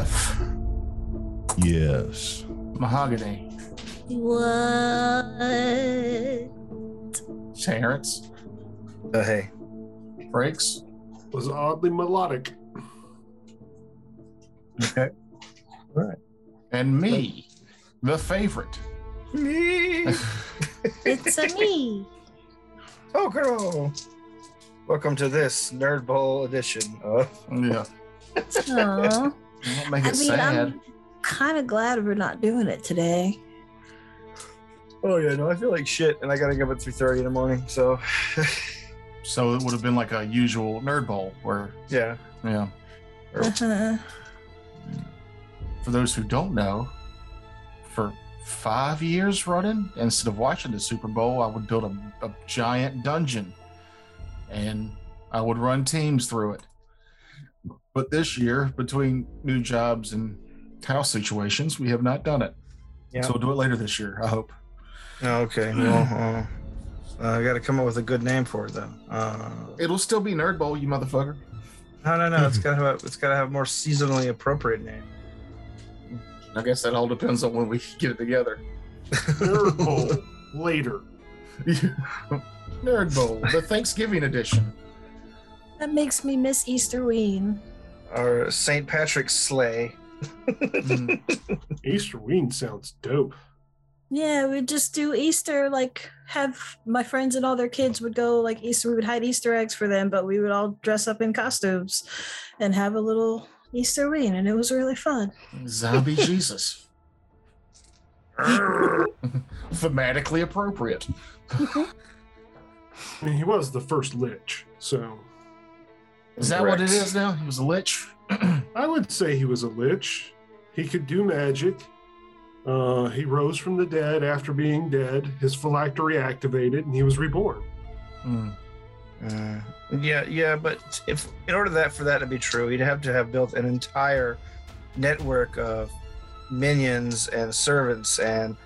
Jeff. Yes. Mahogany. What? Terrence. Uh, hey, Frakes. Was oddly melodic. Okay. All right. And me, the favorite. me. It's a me. Oh, girl. Welcome to this Nerd Bowl edition of. Yeah. Aw. Don't make I it mean, sad. I'm kind of glad we're not doing it today. Oh yeah, no, I feel like shit, and I gotta get up at three thirty in the morning. So, So it would have been like a usual nerd bowl where, yeah. yeah. Uh-huh. For those who don't know, for five years running, instead of watching the Super Bowl, I would build a, a giant dungeon and I would run teams through it. But this year, between new jobs and house situations, we have not done it. Yeah. So we'll do it later this year, I hope. Oh, okay. Well, uh, I got to come up with a good name for it though. Uh, It'll still be Nerd Bowl, you motherfucker. no, no, no. It's gotta have. It's gotta have a more seasonally appropriate name. I guess that all depends on when we get it together. Nerd Bowl later. Nerd Bowl, the Thanksgiving edition. That makes me miss Easter Ween. Or St. Patrick's Sleigh. Mm. Easter Ween sounds dope. Yeah, we'd just do Easter, like have my friends and all their kids would go like Easter, we would hide Easter eggs for them, but we would all dress up in costumes and have a little Easter Ween, and it was really fun. Zombie Jesus. Thematically appropriate. I mean, he was the first lich, so Is that what it is now? He was a lich? I would say he was a lich. He could do magic. Uh, he rose from the dead after being dead. His phylactery activated, and he was reborn. Hmm. Uh, yeah, yeah, but if in order that for that to be true, he'd have to have built an entire network of minions and servants and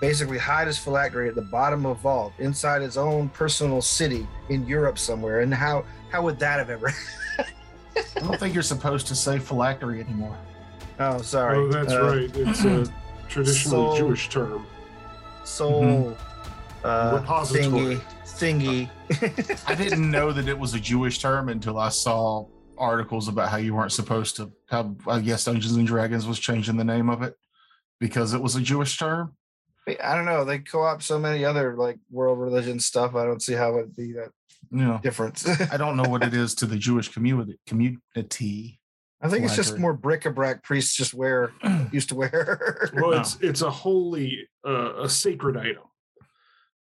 basically hide his phylactery at the bottom of a vault inside his own personal city in Europe somewhere. And how how would that have ever? I don't think you're supposed to say phylactery anymore. oh, sorry. Oh, that's Uh, right. It's a traditionally so- Jewish term. Soul uh, Repository. thingy thingy. I didn't know that it was a Jewish term until I saw articles about how you weren't supposed to. How I guess Dungeons and Dragons was changing the name of it because it was a Jewish term. I don't know. They co-op so many other like world religion stuff. I don't see how it'd be that Yeah, different. I don't know what it is to the Jewish community. Community. I think it's just Phylactery. more bric-a-brac priests just wear used to wear. Well, No. it's it's a holy, uh, a sacred item.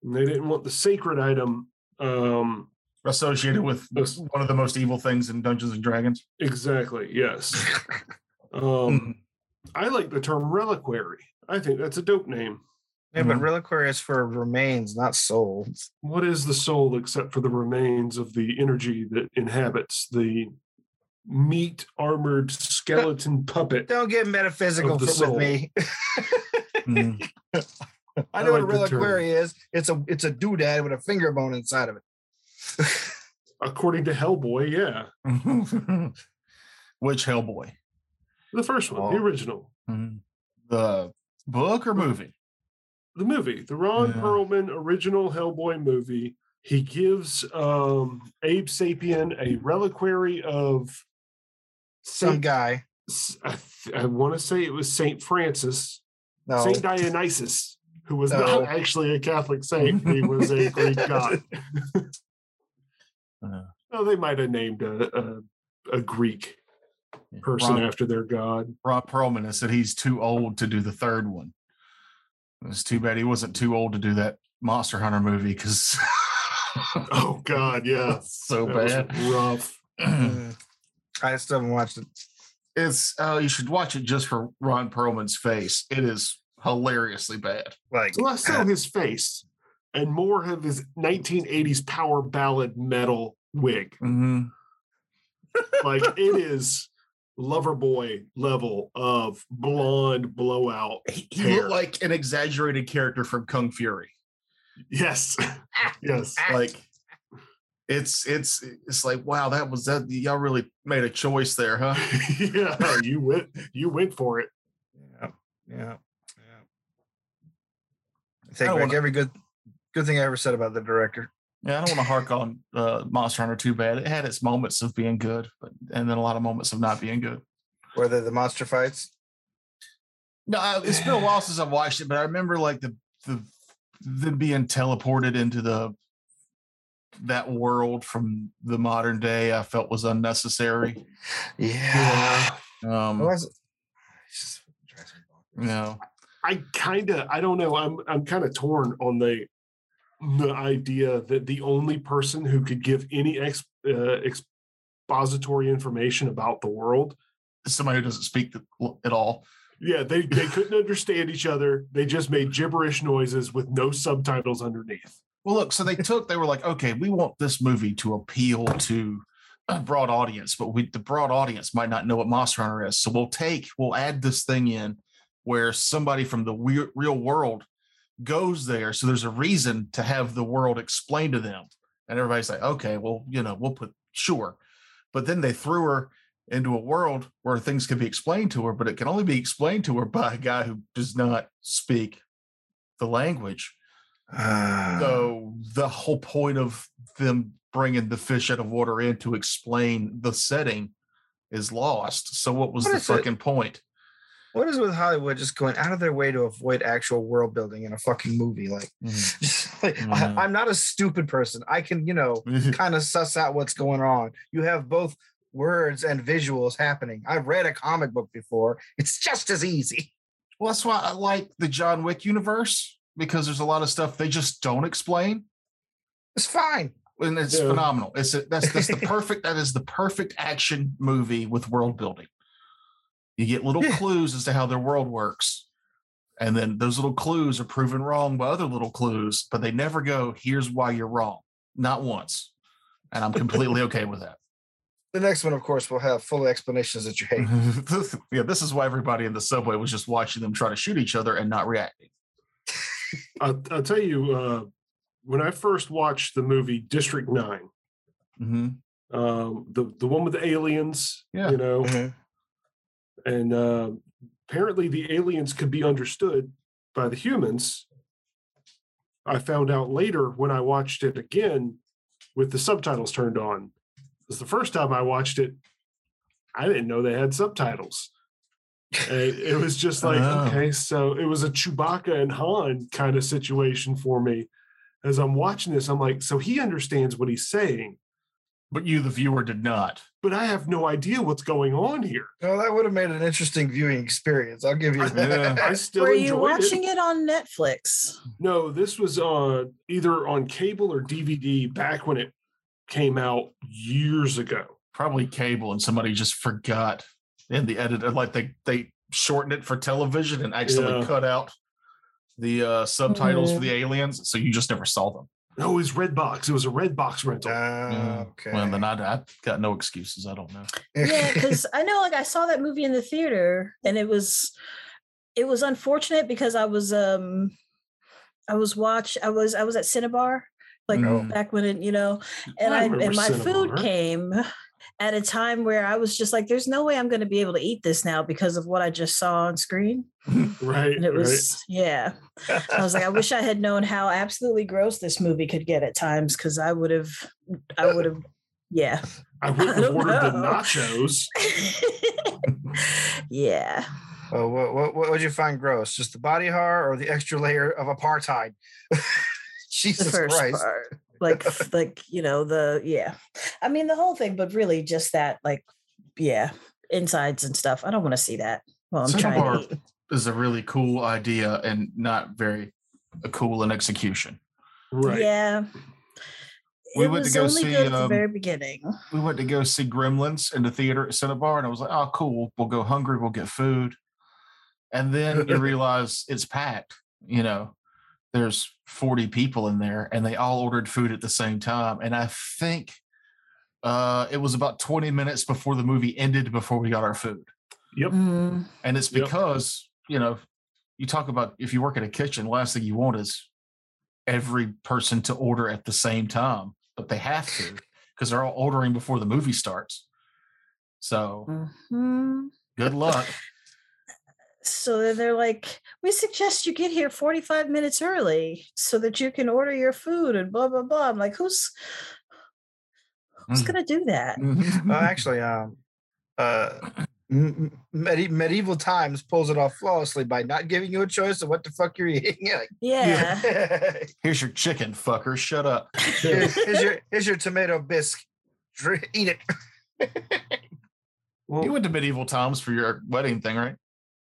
And they didn't want the sacred item. Um, associated with Yes. one of the most evil things in Dungeons and Dragons. exactly. Yes. Mm-hmm. Um, I like the term reliquary. I think that's a dope name. Yeah, but Mhm. reliquary is for remains, not souls. What is the soul except for the remains of the energy that inhabits the meat armored skeleton puppet? Don't get metaphysical for, with me. Mm. I I know like what a the term. reliquary is. It's a it's a doodad with a finger bone inside of it. According to Hellboy, yeah. Which Hellboy? The first one, the Oh. original. Mm. The book or movie? The movie, the Ron Yeah. Perlman original Hellboy movie. He gives um, Abe Sapien a reliquary of Some Saint, guy. S- I, th- I want to say it was Saint Francis, No. Saint Dionysus, who was No. not actually a Catholic saint. He was a Greek god. Uh, Oh, they might have named a, a, a Greek person Ron, after their god. Ron Perlman has said he's too old to do the third one. It's too bad he wasn't too old to do that Monster Hunter movie because Oh God, yeah, so That bad. rough. Mm. I still haven't watched it. it's uh, you should watch it just for Ron Perlman's face. It is hilariously bad. Like less so his face and more of his 1980s power ballad metal wig. Mm-hmm. Like it is Loverboy level of blonde blowout. He, he looked like an exaggerated character from Kung Fury. Yes. yes. Like it's it's it's like wow, that was that y'all really made a choice there, huh? yeah, you went you went for it. Yeah, yeah, yeah. I think like wanna- every good good thing I ever said about the director. Yeah, I don't want to hark on uh, Monster Hunter too bad. It had its moments of being good, but and then a lot of moments of not being good. Whether the monster fights. No, I- it's been a while since I've watched it, but I remember like the the them being teleported into the that world from the modern day. I felt was unnecessary. Yeah. Um, What was it? It's just drives me bonkers. you know, I kind of I don't know. I'm I'm kind of torn on the the idea that the only person who could give any ex, uh, expository information about the world, is somebody who doesn't speak at all. yeah, they they couldn't understand each other. They just made gibberish noises with no subtitles underneath. Well, look, so they took, they were like, okay, we want this movie to appeal to a broad audience, but we, the broad audience might not know what Monster Hunter is. So we'll take, we'll add this thing in where somebody from the real world goes there. So there's a reason to have the world explained to them. And everybody's like, okay, well, you know, we'll put, sure. But then they threw her into a world where things can be explained to her, but it can only be explained to her by a guy who does not speak the language. Ah. So the whole point of them bringing the fish out of water in to explain the setting is lost. So what was What the is it? fucking point? What is with Hollywood just going out of their way to avoid actual world building in a fucking movie? Like, mm-hmm. just like. I, am not a stupid person. I can, you know, kind of suss out what's going on. You have both words and visuals happening. I've read a comic book before. It's just as easy. well, that's why I like the John Wick universe because there's a lot of stuff they just don't explain, It's fine. and it's Yeah. phenomenal. It's a, that's that's the perfect that is the perfect action movie with world building. You get little Yeah. clues as to how their world works. And then those little clues are proven wrong by other little clues, but they never go, here's why you're wrong. Not once. And I'm completely okay with that. The next one, of course, will have full explanations that you hate. yeah, this is why everybody in the subway was just watching them try to shoot each other and not reacting. I'll, I'll tell you, uh, when I first watched the movie District Nine, Mm-hmm. um, the the one with the aliens, Yeah. you know, Mhm. And uh, apparently the aliens could be understood by the humans. I found out later when I watched it again with the subtitles turned on. Because the first time I watched it, I didn't know they had subtitles. And it was just like, Oh. okay, so it was a Chewbacca and Han kind of situation for me. As I'm watching this, I'm like, so he understands what he's saying, But you, the viewer, did not. but I have no idea what's going on here. Well, that would have made an interesting viewing experience. I'll give you that. I still Were you watching it on Netflix? No, this was uh either on cable or DVD back when it came out years ago. Probably cable, and somebody just forgot in the editor, like they they shortened it for television and accidentally Yeah. cut out the uh, subtitles for the aliens, so you just never saw them. No, it was Redbox. It was a Redbox rental. Ah, okay. Well, then I, I got no excuses. I don't know. yeah because i know like i saw that movie in the theater and it was it was unfortunate because i was um i was watch i was i was at cinnabar like Mm. back when it you know and I i, and my food came at a time where i was just like there's no way i'm going to be able to eat this now because of what i just saw on screen Right. and it right. was yeah i was like i wish i had known how absolutely gross this movie could get at times because i would have i would have yeah I wouldn't have don't ordered the know. nachos. yeah Oh, what, what, what would you find gross? Just the body horror or the extra layer of apartheid? the Jesus first Christ. part like like you know the yeah i mean the whole thing but really just that like yeah insides and stuff i don't want to see that well i'm trying Cinnabar to eat. is a really cool idea and not very uh, cool in execution. Right. yeah We it went to go only see, good at the um, very beginning We went to go see Gremlins in the theater at Cinnabar, and I was like, "Oh, cool! We'll go hungry. We'll get food." And then you realize it's packed. You know, there's 40 people in there, and they all ordered food at the same time. And I think uh, it was about 20 minutes before the movie ended before we got our food. Yep. Mm, And it's Yep. because, you know, you talk about if you work in a kitchen, last thing you want is every person to order at the same time, but they have to. because they're all ordering before the movie starts. So Mhm. good luck. So then they're like, we suggest you get here 45 minutes early so that you can order your food and blah blah blah. I'm like, who's who's Mm. gonna do that? Uh, actually, um, uh, m- m- medi- medieval times pulls it off flawlessly by not giving you a choice of what the fuck you're eating. You're Yeah. Here's your chicken, fucker. Shut up. Here- here's your here's your tomato bisque. Dr- Eat it. Well, You went to medieval times for your wedding thing, right?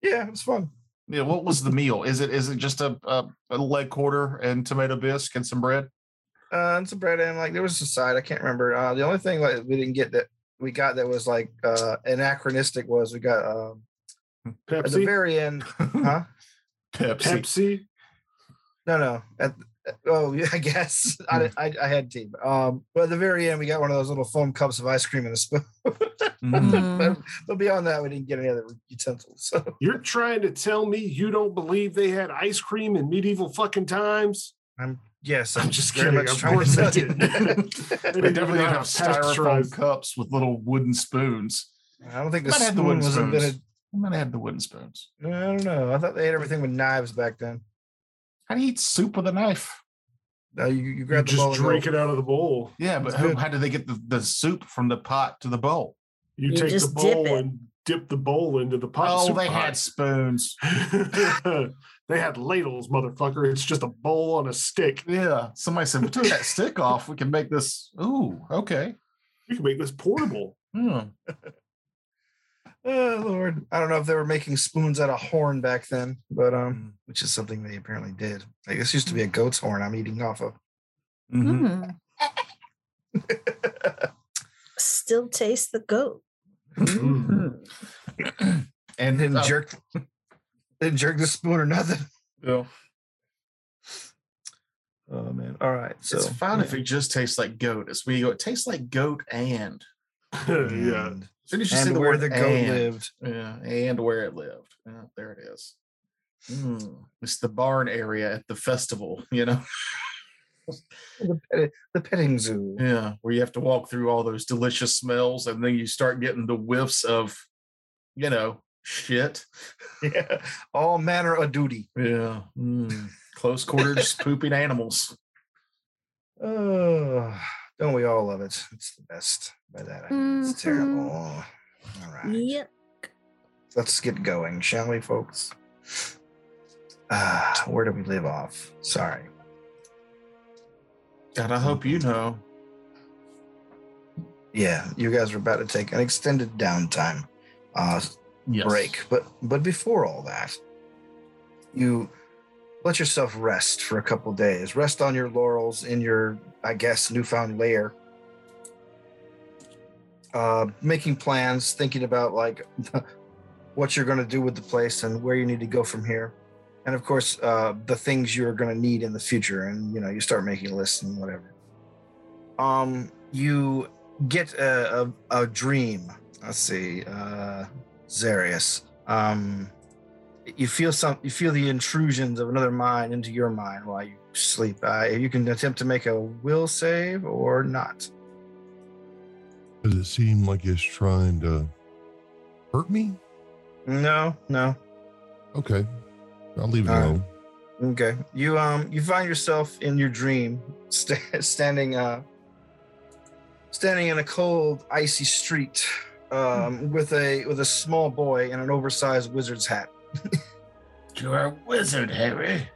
Yeah, it was fun. Yeah. What was the meal? Is it is it just a, a, a leg quarter and tomato bisque and some bread? Uh, and some bread and like there was a side I can't remember. Uh, the only thing like we didn't get that we got that was like uh anachronistic was we got um at the very end, huh? Pepsi. Pepsi. No, no. At, oh, yeah, I guess I, I I had tea. but, Um, but at the very end, we got one of those little foam cups of ice cream and a spoon. Mm. but, but beyond that, we didn't get any other utensils. So You're trying to tell me you don't believe they had ice cream in medieval fucking times? I'm yes, I'm I'm just very kidding. much Of trying course to they tell you. didn't. They definitely even have have styrofoam cups with little wooden spoons. I don't think the Might have the wooden was spoons. invented. I might have had the wooden spoons. I don't know. I thought they ate everything with knives back then. How do you eat soup with a knife? No, you, you You grab the just and drink it out of the bowl. Yeah, but who, how did they get the, the soup from the pot to the bowl? You, You take the just dip bowl it. and dip the bowl into the pot. Oh, soup they pot. had spoons. they had ladles, motherfucker. It's just a bowl on a stick. Yeah. Somebody said, we took that stick off. We can make this. Ooh, okay. You can make this portable. Hmm. Oh Lord. I don't know if they were making spoons out of horn back then, but um, Mm. which is something they apparently did. Like this used to be a goat's horn I'm eating off of. Mhm. Mm. Still taste the goat. Mm. Mm. And didn't uh, jerk didn't jerk the spoon or nothing. yeah. Oh man. All right. So it's fine if it just tastes like goat. It's when you go, it tastes like goat and. yeah. and, As soon as you and the where word the goat and, lived. Yeah, and where it lived. Yeah, there it is. Mm, it's the barn area at the festival, you know? The, pet, the petting zoo. Yeah, where you have to walk through all those delicious smells and then you start getting the whiffs of, you know, shit. Yeah. All manner of duty. Yeah. Mm, close quarters pooping animals. Oh, don't we all love it? It's the best. By that, I mean it's terrible. All right. Yep. Let's get going, shall we, folks? Ah, where do we live off? Sorry. God, I hope you know. Yeah, you guys are about to take an extended downtime uh, Yes. break, but but before all that, you let yourself rest for a couple days. Rest on your laurels in your, I guess, newfound lair. Uh, making plans, thinking about like what you're going to do with the place and where you need to go from here, and of course, uh, the things you're going to need in the future. And you know, you start making lists and whatever. Um, you get a, a, a dream. Let's see, uh, Zarius. Um, you feel some. You feel the intrusions of another mind into your mind while you sleep. Uh, you can attempt to make a will save or not. Does it seem like it's trying to hurt me? No, no. Okay. I'll leave it alone. Okay. You um you find yourself in your dream sta standing uh standing in a cold icy street um with a with a small boy in an oversized wizard's hat. You're a wizard, Harry.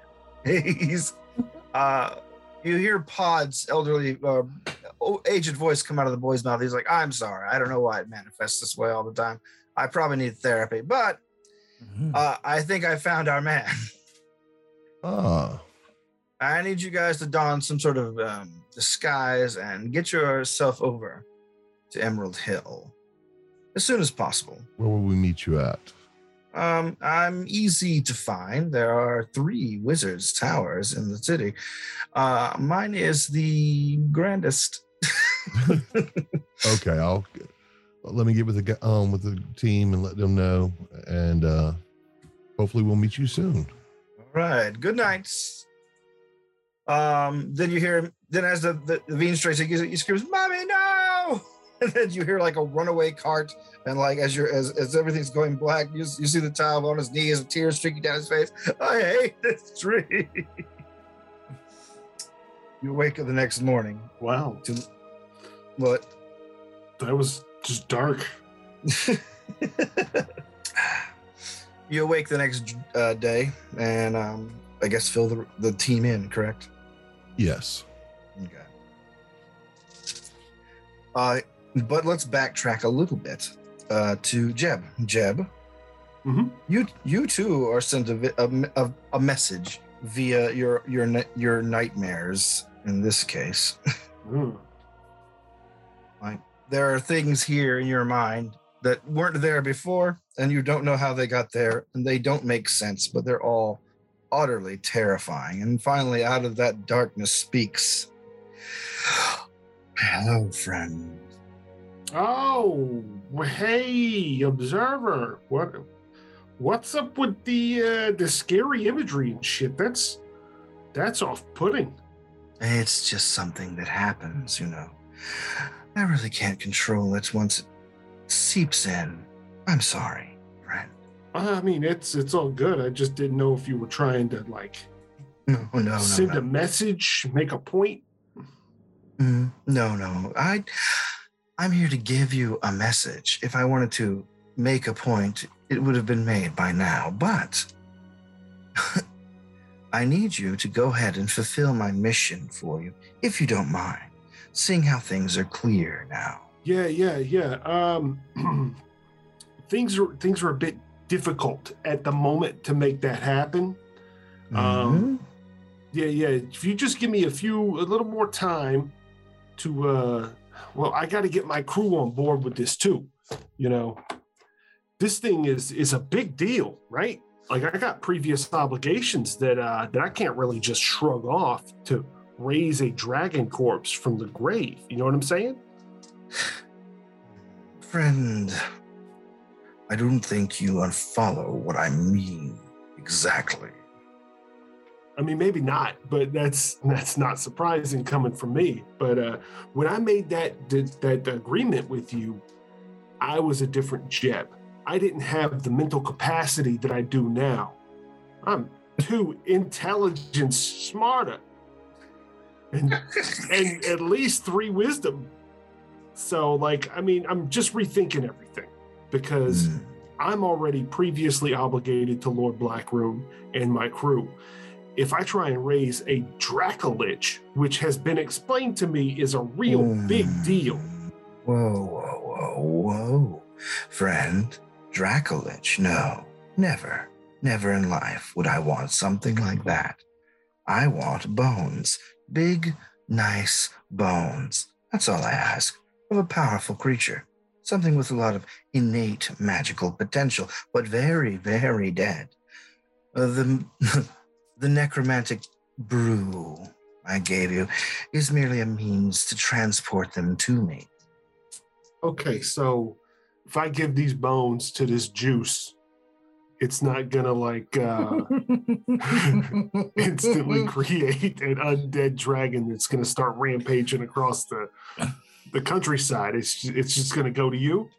He's uh you hear Pod's elderly uh o- aged voice come out of the boy's mouth. He's like, "I'm sorry. I don't know why it manifests this way all the time. I probably need therapy, but uh I think I found our man." Ah, I need you guys to don some sort of um, disguise and get yourself over to Emerald Hill as soon as possible. where will we meet you at? Um, I'm easy to find. There are three wizards' towers in the city. Uh, mine is the grandest. Okay, I'll let me get with the um with the team and let them know, and uh hopefully we'll meet you soon. All right. Good night. Um, then you hear. Then as the the, the he, he screams, "Mommy, no!" No! And then you hear like a runaway cart, and like as you're as, as everything's going black, you, you see the child on his knees, with tears streaking down his face. I hate this tree. you wake up the next morning Wow, to what? that was just dark. you awake the next uh, day, and um, I guess fill the, the team in, correct? Yes. Okay. Uh, but let's backtrack a little bit uh, to Jeb. Jeb, Mhm. you you too are sent a, a, a, message via your your your nightmares. In this case, Mm. there are things here in your mind that weren't there before, and you don't know how they got there, and they don't make sense, but they're all utterly terrifying. And finally, out of that darkness speaks. Hello, friend. Oh, hey, observer. What what's up with the uh the scary imagery and shit? That's that's off-putting. It's just something that happens, you know. I really can't control it once it seeps in. I'm sorry, friend. I mean, it's it's all good. I just didn't know if you were trying to like No, no, no. send no. a message, make a point. Mm, no, no. I I'm here to give you a message. If I wanted to make a point, it would have been made by now. But I need you to go ahead and fulfill my mission for you, if you don't mind, seeing how things are clear now. Yeah, yeah, yeah. Um things are things are a bit difficult at the moment to make that happen. Um, Yeah, yeah. If you just give me a few, a little more time to, uh, well, I got to get my crew on board with this too. You know, this thing is is a big deal, right? Like I got previous obligations that uh, that I can't really just shrug off to raise a dragon corpse from the grave. You know what I'm saying? Friend, I don't think you unfollow what I mean exactly. I mean, maybe not, but that's that's not surprising coming from me. But uh, when I made that that, agreement with you, I was a different Jeb. I didn't have the mental capacity that I do now. I'm too intelligence smarter, and and at least three wisdom. So, like, I mean, I'm just rethinking everything because. Hmm. I'm already previously obligated to Lord Blackroom and my crew. If I try and raise a Dracolich, which has been explained to me is a real big deal. Whoa, whoa, whoa, whoa. Friend, Dracolich, no, never, never in life would I want something like that. I want bones, big, nice bones. That's all I ask of a powerful creature. Something with a lot of innate magical potential, but very, very dead. Uh, the, the necromantic brew I gave you is merely a means to transport them to me. Okay, so if I give these bones to this juice, it's not gonna like uh, instantly create an undead dragon that's gonna start rampaging across the the countryside. It's it's just gonna go to you.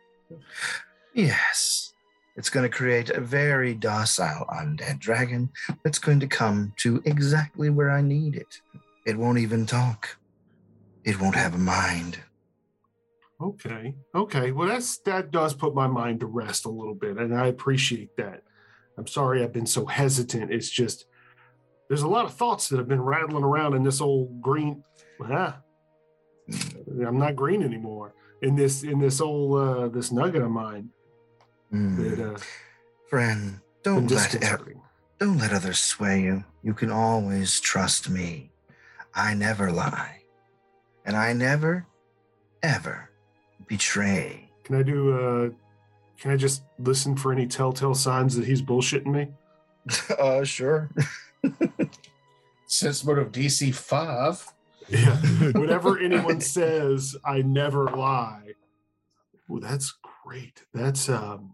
Yes, it's going to create a very docile undead dragon that's going to come to exactly where I need it. It won't even talk, it won't have a mind. Okay. Okay. Well, that's that does put my mind to rest a little bit, and I appreciate that. I'm sorry I've been so hesitant. It's just there's a lot of thoughts that have been rattling around in this old green. Ah, I'm not green anymore in this in this old uh, this nugget of mine. Hmm. That uh, Friend, don't let, e- disconcerting. don't let others sway you. You can always trust me. I never lie. And I never, ever betray. Can I do? uh Can I just listen for any telltale signs that he's bullshitting me? uh, sure. Sense Motive DC five. Yeah. Whatever anyone says, I never lie. Well, that's great. That's um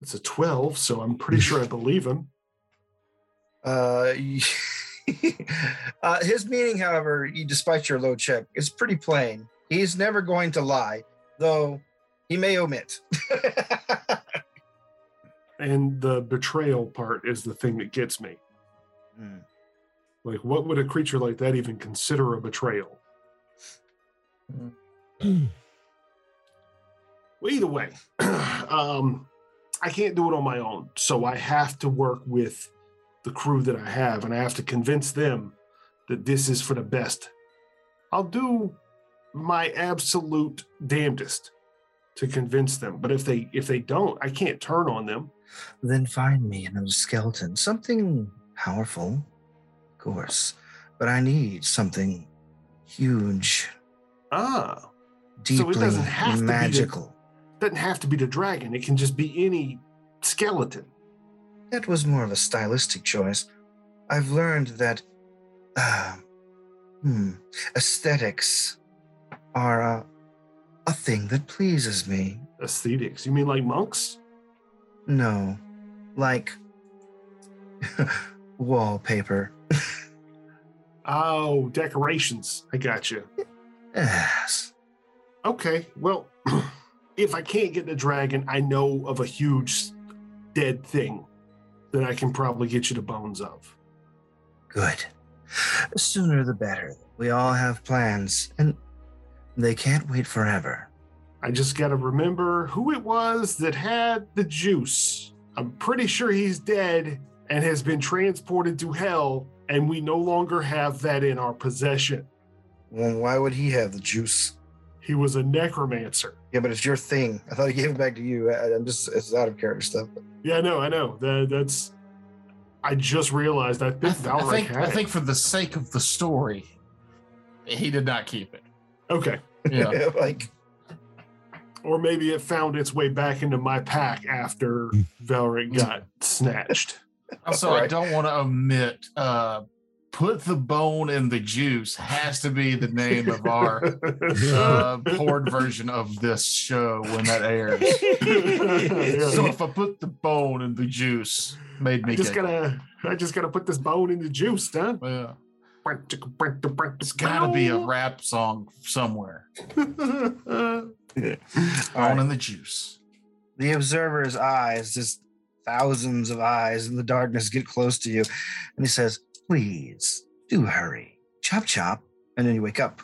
it's a 12, so I'm pretty sure I believe him. Uh, uh, his meaning, however, despite your low check, is pretty plain. He's never going to lie. though he may omit. And the betrayal part is the thing that gets me. Hmm. Like, what would a creature like that even consider a betrayal? Well, either way, um, I can't do it on my own. So I have to work with the crew that I have, and I have to convince them that this is for the best. I'll do my absolute damnedest to convince them. But if they if they don't, I can't turn on them. then find me another skeleton, something powerful, of course. But I need something huge, Ah, So it deeply doesn't have to be magical. Doesn't have to be the dragon. It can just be any skeleton. That was more of a stylistic choice. I've learned that uh, hmm, aesthetics are a, a thing that pleases me. Aesthetics. You mean like monks? No, like wallpaper. Oh, decorations. I got you. Yes. Okay. Well, if I can't get the dragon, I know of a huge dead thing that I can probably get you the bones of. Good. The sooner the better. We all have plans, and they can't wait forever. I just got to remember who it was that had the juice. I'm pretty sure he's dead and has been transported to hell, and we no longer have that in our possession. Well, why would he have the juice? He was a necromancer. Yeah, but it's your thing. I thought he gave it back to you. I, I'm just, it's out of character stuff. Yeah, I know, I know. That, that's. I just realized I I, think th- I think had I think for the sake of the story, he did not keep it. Okay. Yeah. like, Or maybe it found its way back into my pack after Valric got snatched. Also, I don't want to omit. Uh, put the bone in the juice has to be the name of our uh, poured version of this show when that airs. So if I put the bone in the juice, made me I just giggle. gotta I just gotta put this bone in the juice, huh? Yeah. It's It's got to be a rap song somewhere. all Bone right. in the juice. the observer's eyes, just thousands of eyes in the darkness, get close to you, and he says, "Please do hurry, chop chop," and then you wake up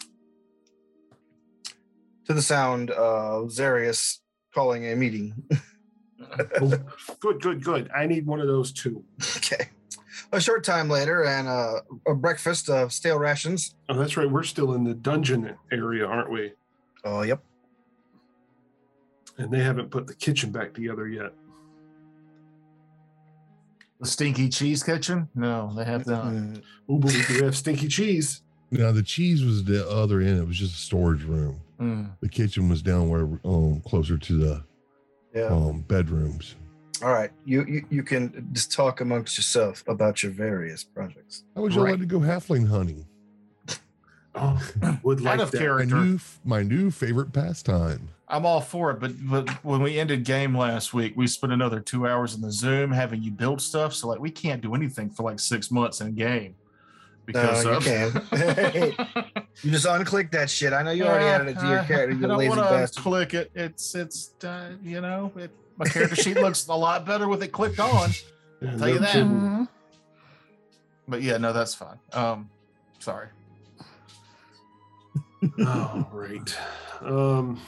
to the sound of Zarius calling a meeting. good, good, good. I need one of those too. okay. A short time later, and uh, a breakfast of stale rations. Oh, that's right. We're still in the dungeon area, aren't we? Oh, yep. And they haven't put the kitchen back together yet. The Stinky Cheese Kitchen? No, they have not. Oh, but we have stinky cheese. Now the cheese was the other end. It was just a storage room. Mm. The kitchen was down where um closer to the yeah. um bedrooms. All right. You, you you can just talk amongst yourself about your various projects. How would you Right. like to go halfling hunting? Oh, would like Out of that. My character. new my new favorite pastime. I'm all for it, but but when we ended game last week, we spent another two hours in the Zoom having you build stuff. So like we can't do anything for like six months in game because No, you of- can. You just unclick that shit. I know you already added it to your Uh, character, I you don't lazy wanna bastard. Click it. It's it's uh, you know it, my character sheet looks a lot better with it clicked on. Yeah, tell you that. kidding. Mhm. But yeah, no, that's fine. Um, sorry. All right. Um,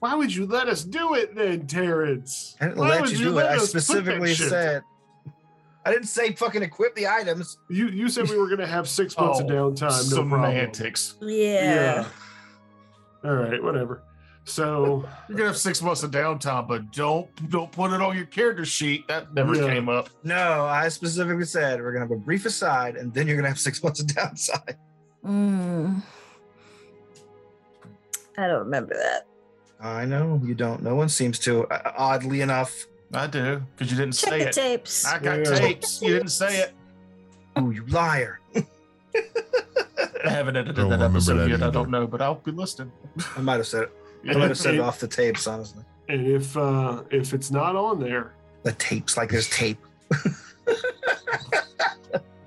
why would you let us do it then, Terrence? I didn't Why let would you do it. let I us put that specifically shit? said. I didn't say fucking equip the items. You you said we were gonna have six months of Oh, downtime. No problem. Semantics. Yeah. All right, whatever. So You're gonna have six months of downtime, but don't don't put it on your character sheet. That never Yeah. came up. No, I specifically said we're gonna have a brief aside, and then you're gonna have six months of downside. Mm. I don't remember that. I know you don't. No one seems to. Uh, oddly enough. I do because you didn't Check say the it. tapes. I got Yeah. tapes. You didn't say it. Ooh, you liar! I haven't edited Don't that remember episode that yet. I either. don't know, but I'll be listening. I might have said it. I might have said it off the tapes. Honestly, and if uh if it's not on there, the tapes like there's tape.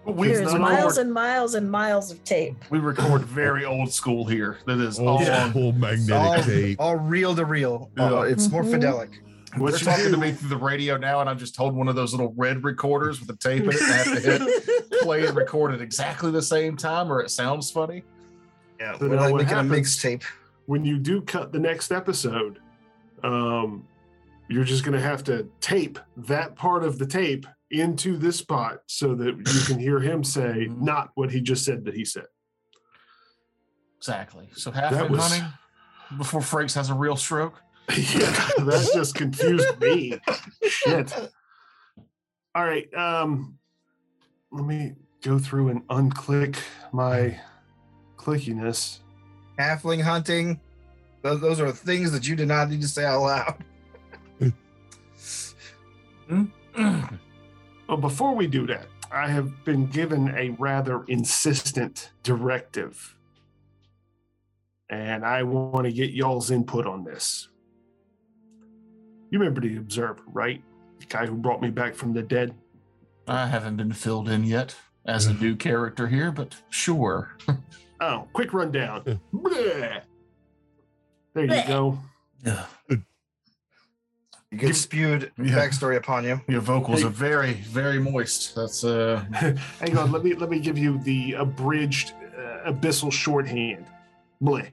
We, It's There's miles and miles and miles of tape. we record very old school here. That is Old all. Yeah. school magnetic all, tape. all reel to reel. Yeah. Uh, it's more Mhm. fidelic. They're talking to me through the radio now, and I'm just holding one of those little red recorders with a tape in it. And I have to hit play and record at exactly the same time, or it sounds funny. Yeah, So we're like making a mixtape. when you do cut the next episode, um, you're just going to have to tape that part of the tape into this spot so that you can hear him say Mhm. not what he just said that he said. Exactly. So halfway was- hunting before Frakes has a real stroke. yeah, that just confused me. Shit. All right. Um, let me go through and unclick my clickiness. Halfling hunting. Those, those are things that you did not need to say out loud. Well, before we do that, I have been given a rather insistent directive. And I want to get y'all's input on this. You remember the observer, right? The guy who brought me back from the dead? I haven't been filled in yet as a mm-hmm. new character here, but sure. Oh, quick rundown. There you Bleh. go. Yeah. You get spewed Yeah. backstory upon you. Your vocals Hey. are very, very moist. That's uh Hang on, let me let me give you the abridged uh, abyssal shorthand. Bleh.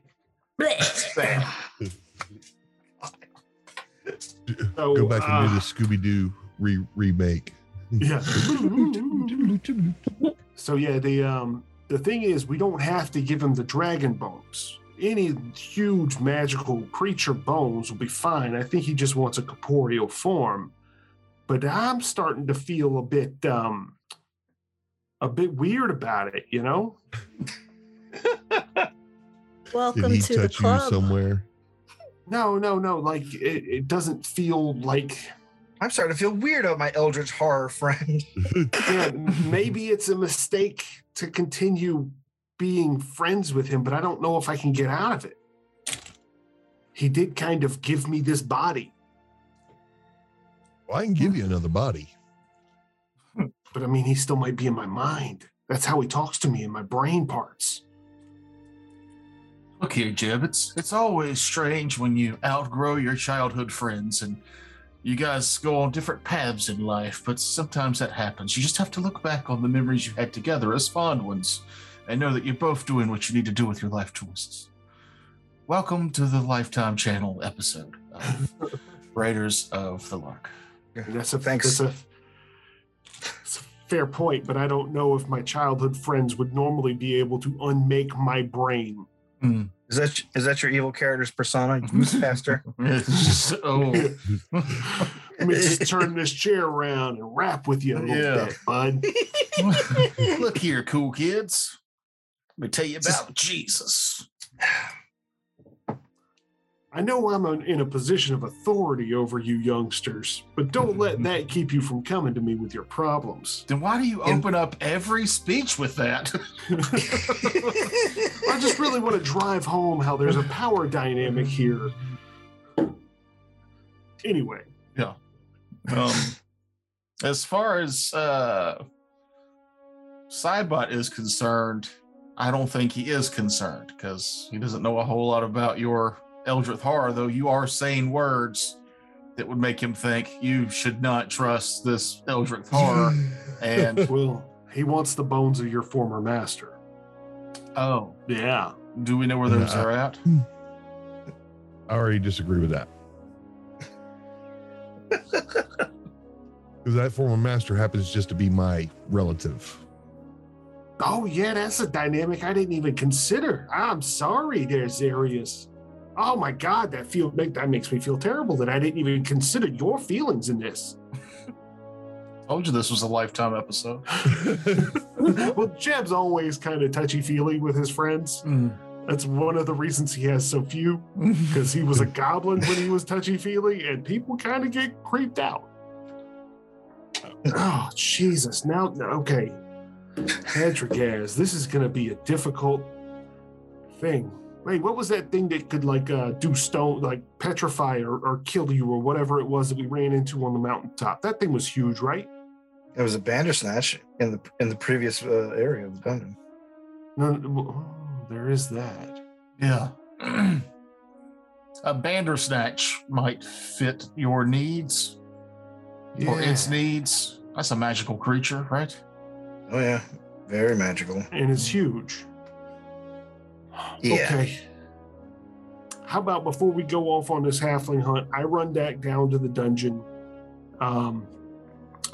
Blech. So, Go back and uh, do the Scooby Doo re- remake. Yeah. So yeah, the um the thing is we don't have to give him the dragon bones. Any huge magical creature bones will be fine. I think he just wants a corporeal form. But I'm starting to feel a bit um a bit weird about it, you know? Did Welcome he to the touch you club. somewhere? No, no, no. Like it, it doesn't feel like I'm starting to feel weird about my eldritch horror friend. yeah, maybe it's a mistake to continue being friends with him, but I don't know if I can get out of it. He did kind of give me this body, Well, I can give you another body. but I mean, he still might be in my mind. That's how he talks to me in my brain parts. look here, Jib. It's it's always strange when you outgrow your childhood friends and you guys go on different paths in life, but sometimes that happens. You just have to look back on the memories you had together as fond ones and know that you're both doing what you need to do with your life choices. Welcome to the Lifetime Channel episode of Raiders of the Lark. And that's a Thanks. That's a, that's a fair point, but I don't know if my childhood friends would normally be able to unmake my brain. Hmm. Is that is that your evil character's persona, Youth Pastor? oh, Let me just turn this chair around and rap with you a little Yeah. bit, bud. look here, cool kids. Let me tell you about Jesus. I know I'm in in a position of authority over you youngsters, but don't let that keep you from coming to me with your problems. Then why do you open up every speech with that? I just really want to drive home how there's a power dynamic here. Anyway, Yeah. um, as far as uh, Cybot is concerned, I don't think he is concerned because he doesn't know a whole lot about your Eldritch horror, though you are saying words that would make him think you should not trust this Eldritch horror. and well, he wants the bones of your former master. oh, Yeah. do we know where those Uh, are at? I already disagree with that. Because that former master happens just to be my relative. Oh, yeah, that's a dynamic I didn't even consider. I'm sorry there, Zarius. Oh my god, that feel that makes me feel terrible that I didn't even consider your feelings in this. Told you this was a lifetime episode. well, Jeb's always kind of touchy feely with his friends. Mm. That's one of the reasons he has so few, because he was a goblin when he was touchy feely, and people kind of get creeped out. Oh, Jesus. Now, okay. Hadrigaz, this is going to be a difficult thing. Wait, what was that thing that could, like, uh, do stone, like petrify or, or kill you or whatever it was that we ran into on the mountaintop? That thing was huge, right? It was a bandersnatch in the in the previous uh, area of the dungeon. No, no, oh, there is that. Yeah. a bandersnatch might fit your needs or its needs. That's a magical creature, right? Oh yeah, very magical. and it's huge. Yeah. Okay. How about before we go off on this halfling hunt, I run back down to the dungeon. Um,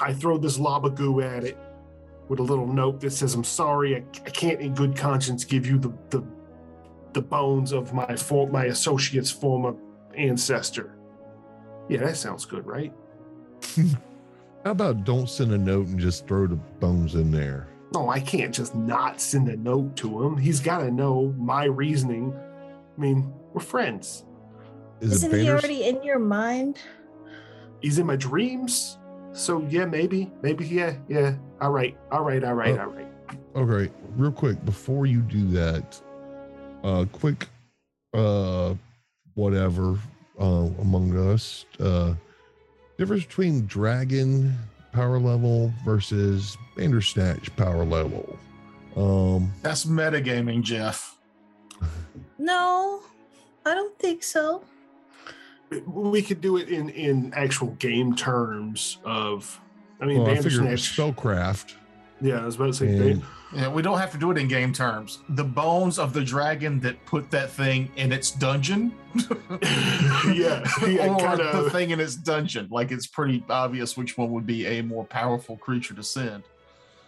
I throw this labagoo at it with a little note that says, "I'm sorry, I, I can't in good conscience give you the the, the bones of my for, my associate's former ancestor." Yeah, that sounds good, right? How about don't send a note and just throw the bones in there? No, I can't just not send a note to him. He's got to know my reasoning. I mean, we're friends. Is Isn't he already in your mind? He's in my dreams. So yeah, maybe, maybe, yeah, yeah. All right, all right, all right, Oh. all right. Okay, real quick before you do that, uh, quick, uh, whatever, uh, among us, uh, difference between dragon power level versus Bandersnatch power level. Um, That's metagaming, Jeff. No, I don't think so. We could do it in in actual game terms of. I mean, well, I Bandersnatch. spellcraft. Yeah, I was about to say. And, Yeah, we don't have to do it in game terms. The bones of the dragon that put that thing in its dungeon. yeah, yeah, or kind the thing in its dungeon. Like it's pretty obvious which one would be a more powerful creature to send.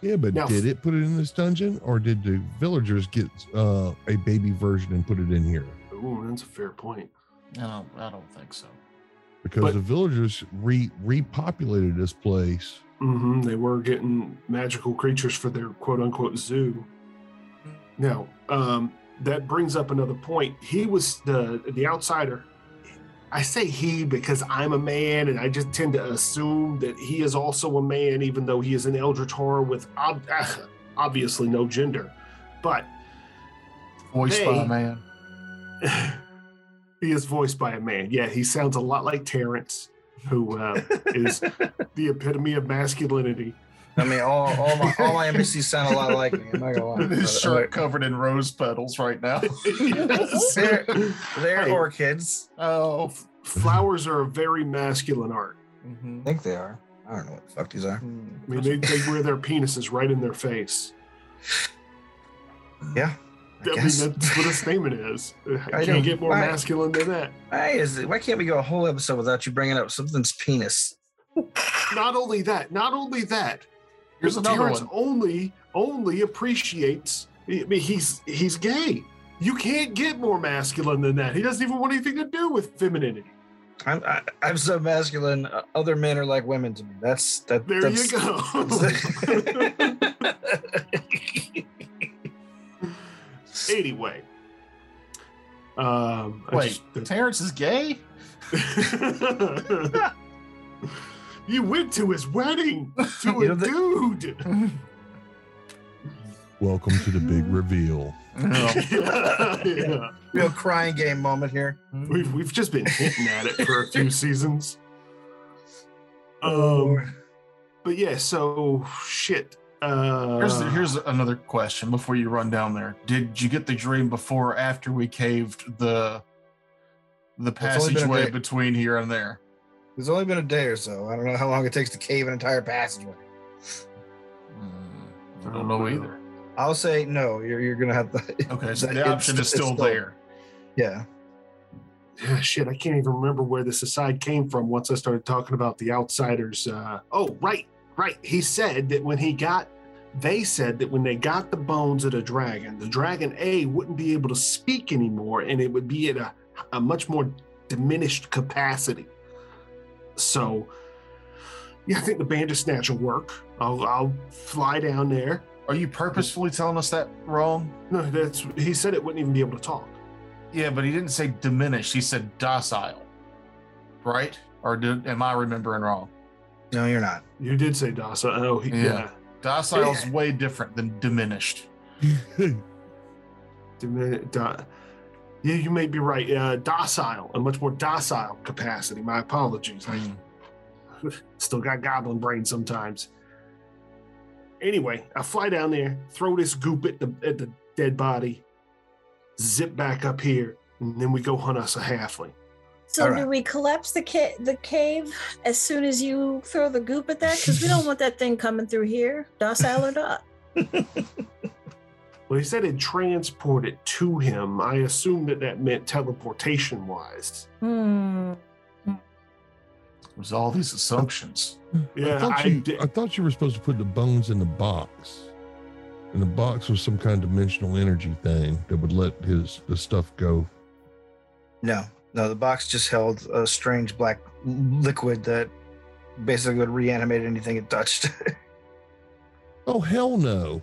yeah, but Now- did it put it in this dungeon, or did the villagers get uh, a baby version and put it in here? Ooh, that's a fair point. I don't, I don't think so. Because But- the villagers re repopulated this place. Mm-hmm, They were getting magical creatures for their quote unquote zoo. Now, um, that brings up another point. He was the the outsider. I say he because I'm a man, and I just tend to assume that he is also a man, even though he is an eldritch horror with ob- obviously no gender. But Voiced by a man. he is voiced by a man. Yeah, he sounds a lot like Terrence, who uh, is the epitome of masculinity. I mean, all, all my all my NPCs sound a lot like me. I'm not gonna lie. His But, shirt covered in rose petals right now. Yes. They're, they're Hey. orchids. oh. Flowers are a very masculine art. mhm. I think they are. I don't know what the fuck these are. I mean, they, they wear their penises right in their face. Yeah. I, I mean, that's what a statement is. I I can't get more why- masculine than that. Hey, is it, why can't we go a whole episode without you bringing up something's penis? Not only that, not only that. Here's another Terrence one. only only appreciates. I mean, he's he's gay. You can't get more masculine than that. He doesn't even want anything to do with femininity. I'm I, I'm so masculine. uh, Other men are like women to me. That's that. There that's, you go. anyway. Um, I Wait, just- Terrence is gay? you went to his wedding to a the- dude. Welcome to the big reveal. No. yeah. real crying game moment here. We've we've just been hinting at it for a few seasons. Oh. Um, but yeah, so shit. Uh, Here's here's another question before you run down there. Did you get the dream before or after we caved the the only been a passageway between here and there? It's only been a day or so. I don't know how long it takes to cave an entire passageway. Hmm, I don't know either. I'll say no. You're you're gonna have to. Okay, so the option is still it's still- there. Yeah. Yeah, shit, I can't even remember where this aside came from once I started talking about the outsiders. Uh, oh, right, right. He said that when he got, they said that when they got the bones of the dragon, the dragon A wouldn't be able to speak anymore and it would be at a, a much more diminished capacity. So, yeah, I think the Bandersnatch will work. I'll, I'll fly down there. Are you purposefully telling us that wrong? No, that's he said it wouldn't even be able to talk. Yeah, but he didn't say diminished. He said docile, right? Or did, am I remembering wrong? No, you're not. You did say docile. Oh, he, Yeah. yeah. Docile is way different than diminished. Dimin- do- yeah, you may be right. Uh, docile, a much more docile capacity. My apologies. I Hmm. still got goblin brain sometimes. Anyway, I fly down there, throw this goop at the at the dead body, zip back up here, and then we go hunt us a halfling. So All do we collapse the ca- the cave as soon as you throw the goop at that? Because we don't want that thing coming through here, docile or not. Well, he said it transported to him. I assume that that meant teleportation wise. Hmm. It was all these assumptions. Yeah, I, thought I you, did- I thought you were supposed to put the bones in the box. And the box was some kind of dimensional energy thing that would let his the stuff go. No, no, the box just held a strange black liquid that basically would reanimate anything it touched. Oh hell no.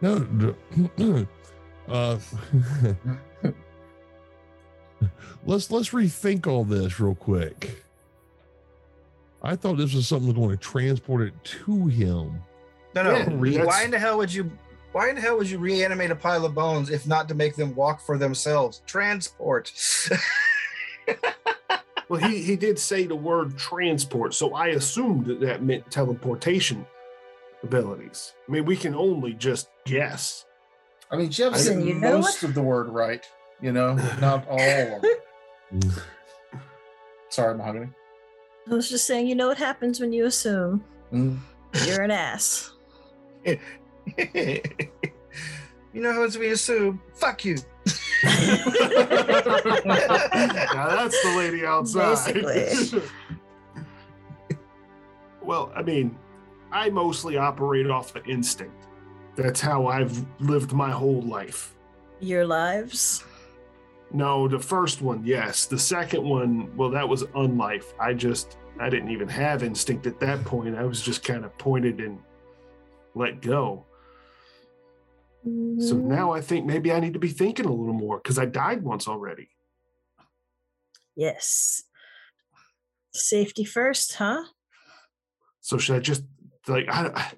No uh let's let's rethink all this real quick. I thought this was something going to transport it to him. no, no. Yeah, why in the hell would you? Why in the hell would you reanimate a pile of bones if not to make them walk for themselves? Transport. well, he, he did say the word transport, so I assumed that that meant teleportation abilities. I mean, we can only just guess. I mean, Jeff Listen, said you know most of the word right. You know, not all of it. Sorry, Mahogany. I was just saying, you know what happens when you assume Mm. you're an ass. you know how as we assume? Fuck you. now that's the lady outside. Basically. well, I mean, I mostly operate off of instinct. That's how I've lived my whole life. Your lives. No, the first one, yes. The second one, well, that was unlife. I just, I didn't even have instinct at that point. I was just kind of pointed and let go. So Mm-hmm. now I think maybe I need to be thinking a little more because I died once already. Yes. Safety first, huh? So should I just like I, I-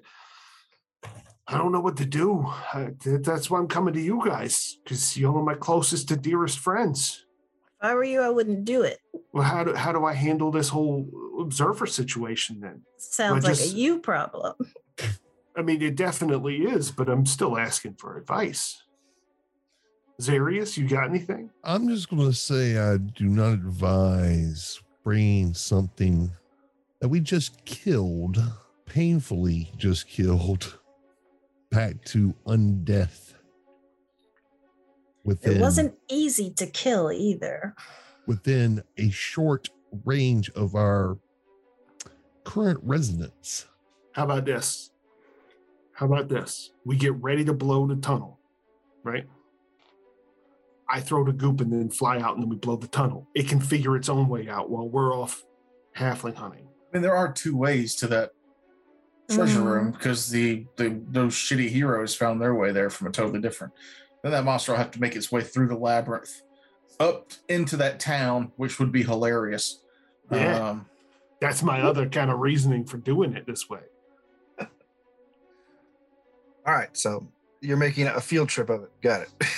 I don't know what to do. I, that's why I'm coming to you guys because you're my closest to dearest friends. If I were you, I wouldn't do it. Well, how do how do I handle this whole observer situation then? Sounds like just- a you problem. I mean, it definitely is, but I'm still asking for advice. Zarius, you got anything? I'm just going to say I do not advise bringing something that we just killed, painfully just killed, back to undeath. Within, It wasn't easy to kill either. within a short range of our current residence. How about this? How about this? We get ready to blow the tunnel, right? I throw the goop and then fly out, and then we blow the tunnel. It can figure its own way out while we're off halfling hunting. I mean, there are two ways to that treasure Mm. room because the, the those shitty heroes found their way there from a totally different. Then that monster will have to make its way through the labyrinth up into that town, which would be hilarious. Yeah. Um, That's my other kind of reasoning for doing it this way. All right, so you're making a field trip of it. Got it.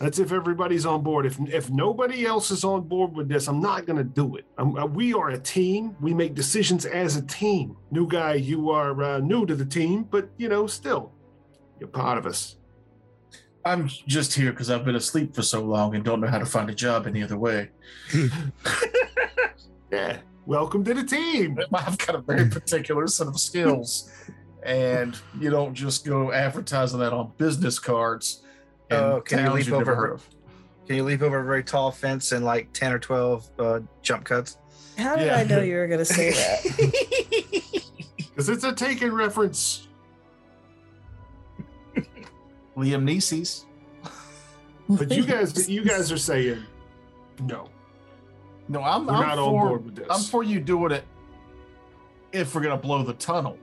That's if everybody's on board. If if nobody else is on board with this, I'm not going to do it. I'm, uh, we are a team. We make decisions as a team. New guy, you are uh, new to the team, but you know, still, you're part of us. I'm just here because I've been asleep for so long and don't know how to find a job any other way. Yeah. Welcome to the team. I've got a very particular set of skills, and you don't just go advertising that on business cards. In Oh, can you leap you've over heard of. Can you leap over a very tall fence in like 10 or 12 uh, jump cuts? How did Yeah. I know you were going to say that? Because it's a taken reference. Liam Neeson's. But you guys, you guys are saying no. No, I'm, I'm not on board with this. I'm for you doing it if we're gonna blow the tunnel,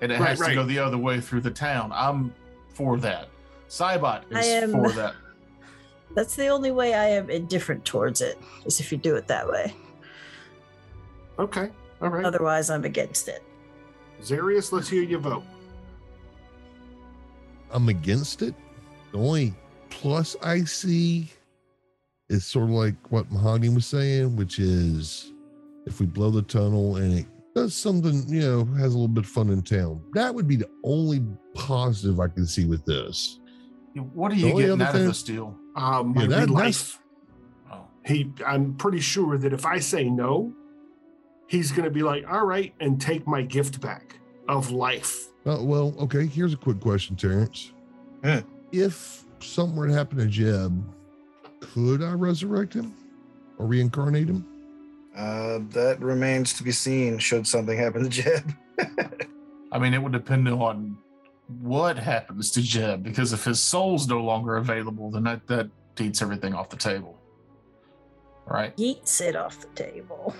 and it Right, has right. to go the other way through the town. I'm for that. Cybot is am- for that. That's the only way I am indifferent towards it, is if you do it that way. Okay. All right. Otherwise, I'm against it. Zarius, let's hear your vote. I'm against it. The only plus I see is sort of like what Mahogany was saying, which is if we blow the tunnel and it does something, you know, has a little bit of fun in town. That would be the only positive I can see with this. What are you only getting other out of this deal? Um, Yeah, my that- life. Oh, He, I'm pretty sure that if I say no, he's going to be like, "All right," and take my gift back of life. Uh, well, okay. Here's a quick question, Terrence. Hmm. If something were to happen to Jeb, could I resurrect him or reincarnate him? Uh, that remains to be seen. Should something happen to Jeb? I mean, it would depend on what happens to Jeb because if his soul's no longer available, then that that eats everything off the table. Right? Yeets it off the table.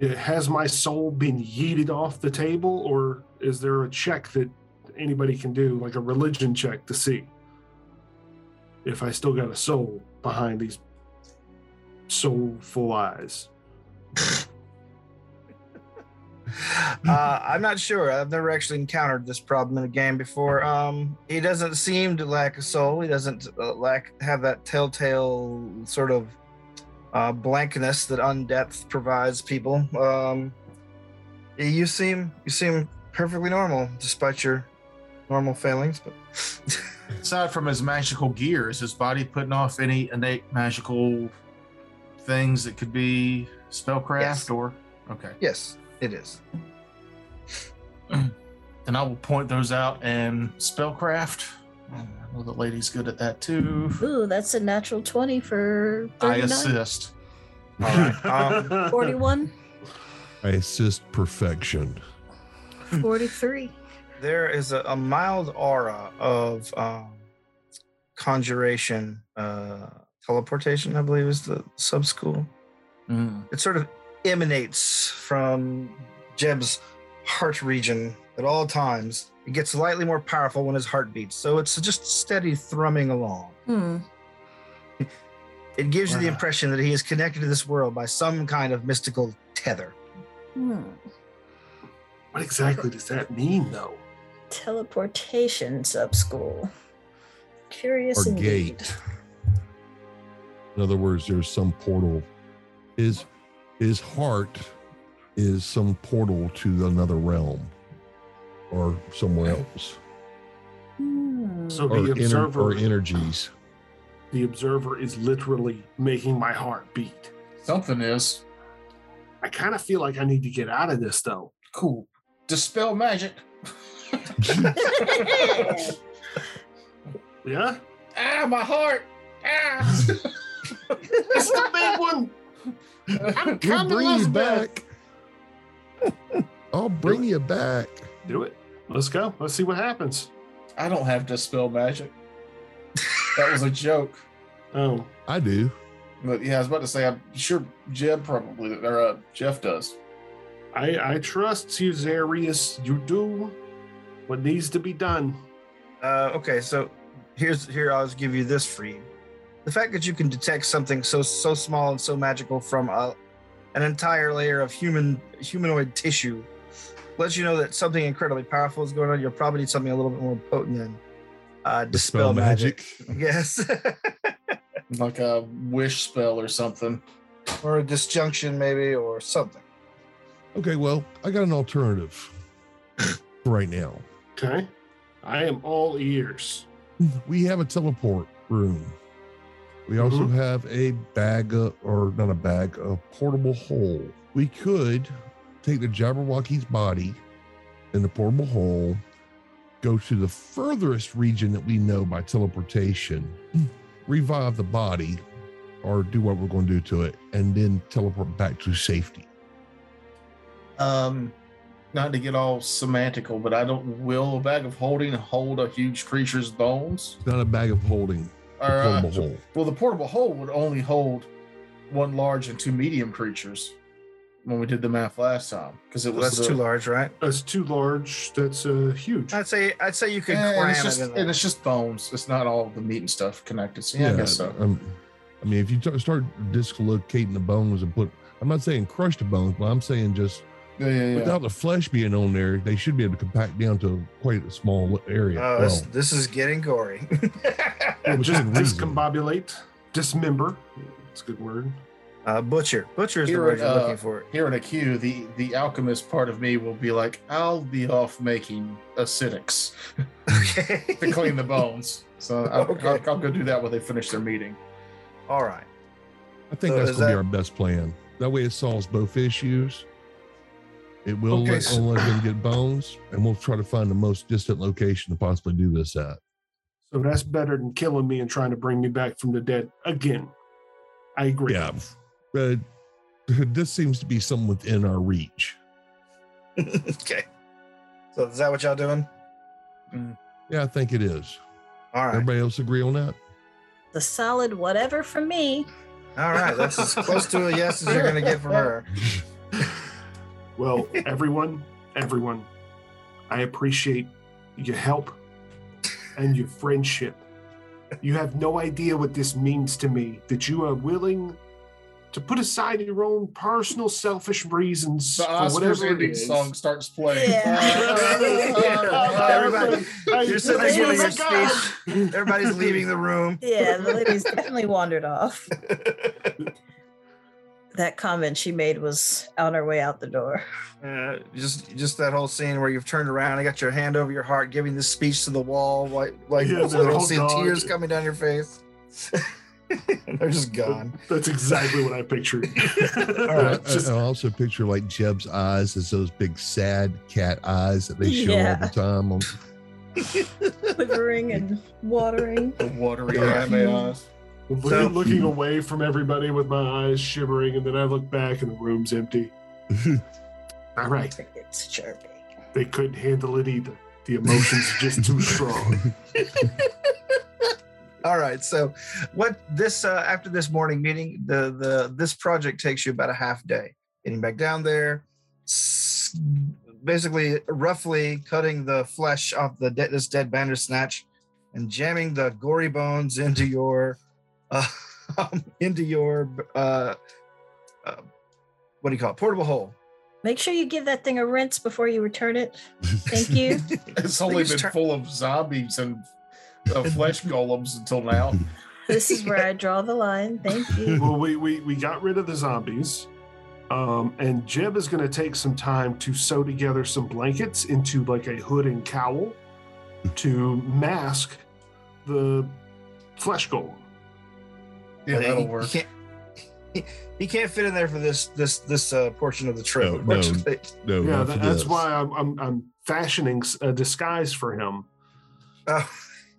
Yeah, Has my soul been yeeted off the table, or is there a check that anybody can do, like a religion check, to see if I still got a soul behind these soulful eyes? uh, I'm not sure. I've never actually encountered this problem in a game before. Um, he doesn't seem to lack a soul. He doesn't uh, lack have that telltale sort of uh, blankness that undeath provides people. Um, you seem you seem perfectly normal despite your normal failings. But Aside from his magical gear, is his body putting off any innate magical things that could be spellcraft Yes. or okay. yes, it is. and I will point those out and spellcraft. I know the lady's good at that too. Ooh, that's a natural 20 for I assist. All right. Um, 41, I assist perfection. 43. there is a, a mild aura of um, conjuration, uh, teleportation, I believe is the sub school. Mm. It sort of emanates from Jeb's heart region at all times. It gets slightly more powerful when his heart beats, so it's just steady thrumming along. Hmm. It gives you the impression that he is connected to this world by some kind of mystical tether. Hmm. What exactly does that mean, though? Teleportation sub school. Curious Or indeed. gate. In other words, there's some portal. His his heart is some portal to another realm or somewhere else. Hmm. So Or, the ener- observer, or energies. the observer is literally making my heart beat. Something is I kind of feel like I need to get out of this, though. cool. Dispel magic. Yeah, ah, my heart. Ah. I'm We'll coming, bring you back. I'll bring you back. Do it. Let's go. Let's see what happens. I don't have dispel magic. That was a joke. Oh, I do. But yeah, I was about to say, I'm sure Jeb probably, or uh, Jeff does. I I trust you, Zarius. You do what needs to be done. Uh, okay, so here's here I'll just give you this for you. The fact that you can detect something so so small and so magical from a, an entire layer of human humanoid tissue lets you know that something incredibly powerful is going on. You'll probably need something a little bit more potent than uh, dispel, magic. Yes, Like a wish spell or something. or a disjunction maybe, or something. Okay, well, I got an alternative right now. Okay. I am all ears. We have a teleport room. We also Mhm. have a bag of, or not a bag, a portable hole. We could take the Jabberwocky's body in the portable hole, go to the furthest region that we know by teleportation, revive the body, or do what we're going to do to it, and then teleport back to safety. Um, not to get all semantical, but I don't. Will a bag of holding hold a huge creature's bones? It's not a bag of holding, the Or, uh, hole. well, the portable hole would only hold one large and two medium creatures when we did the math last time, because it was that's uh, too large, right? That's too large. That's uh, huge. I'd say I'd say you could Yeah, and cram it's just it in and it's just bones. It's not all the meat and stuff connected. So yeah, I guess so. um, I mean, if you t- start dislocating the bones and put, I'm not saying crush the bones, but I'm saying just Yeah, yeah, yeah. without the flesh being on there, they should be able to compact down to quite a small area. Oh, well, this, this is getting gory. well, just within discombobulate, dismember. It's a good word. Uh, butcher. Butcher is the Here word it, you're uh, looking for. Here in a queue, the the alchemist part of me will be like, I'll be off making acidics Okay. to clean the bones. So I'll, Okay. I'll, I'll go do that when they finish their meeting. All right. I think So that's gonna be our best plan. That way, it solves both issues. It will Okay, let, so- let them get bones, and we'll try to find the most distant location to possibly do this at. So that's better than killing me and trying to bring me back from the dead again. I agree. Yeah, but this seems to be something within our reach. okay. So is that what y'all doing? Mm. Yeah, I think it is. All right. Everybody else agree on that? The solid whatever for me. All right. That's as close to a yes as you're gonna get from her. Well, everyone, everyone, I appreciate your help and your friendship. You have no idea what this means to me that you are willing to put aside your own personal selfish reasons The for Oscars whatever it ending is. song starts playing. Everybody, you're sitting giving your Oh my God. speech. Everybody's leaving the room. Yeah, the lady's definitely wandered off. That comment she made was on her way out the door. Uh, just just that whole scene where you've turned around and got your hand over your heart, giving this speech to the wall, like like Yeah, you the don't whole see dog. tears coming down your face. They're just gone. That's exactly what I pictured. All right. I, I also picture like Jeb's eyes as those big sad cat eyes that they show all the time. On, Quivering and watering. The watery Yeah. eyes. Looking, So- looking away from everybody with my eyes shimmering, and then I look back and the room's empty. All right, Crickets chirping. they couldn't handle it either. The emotions are just too strong. All right. So, what this uh, after this morning meeting, the the this project takes you about a half day. Getting back down there, basically roughly cutting the flesh off the de- this dead bandersnatch, and jamming the gory bones into your uh, into your uh, uh, what do you call it? Portable hole. Make sure you give that thing a rinse before you return it. Thank you. It's only been turn- full of zombies and uh, flesh golems until now. this is where I draw the line. Thank you. well, we, we we got rid of the zombies, um, and Jeb is going to take some time to sew together some blankets into like a hood and cowl to mask the flesh golem. Yeah, But he- that'll he work. can't- He, he can't fit in there for this this this uh, portion of the trip. No, no. no, yeah, that, that's why I'm, I'm I'm fashioning a disguise for him. Oh,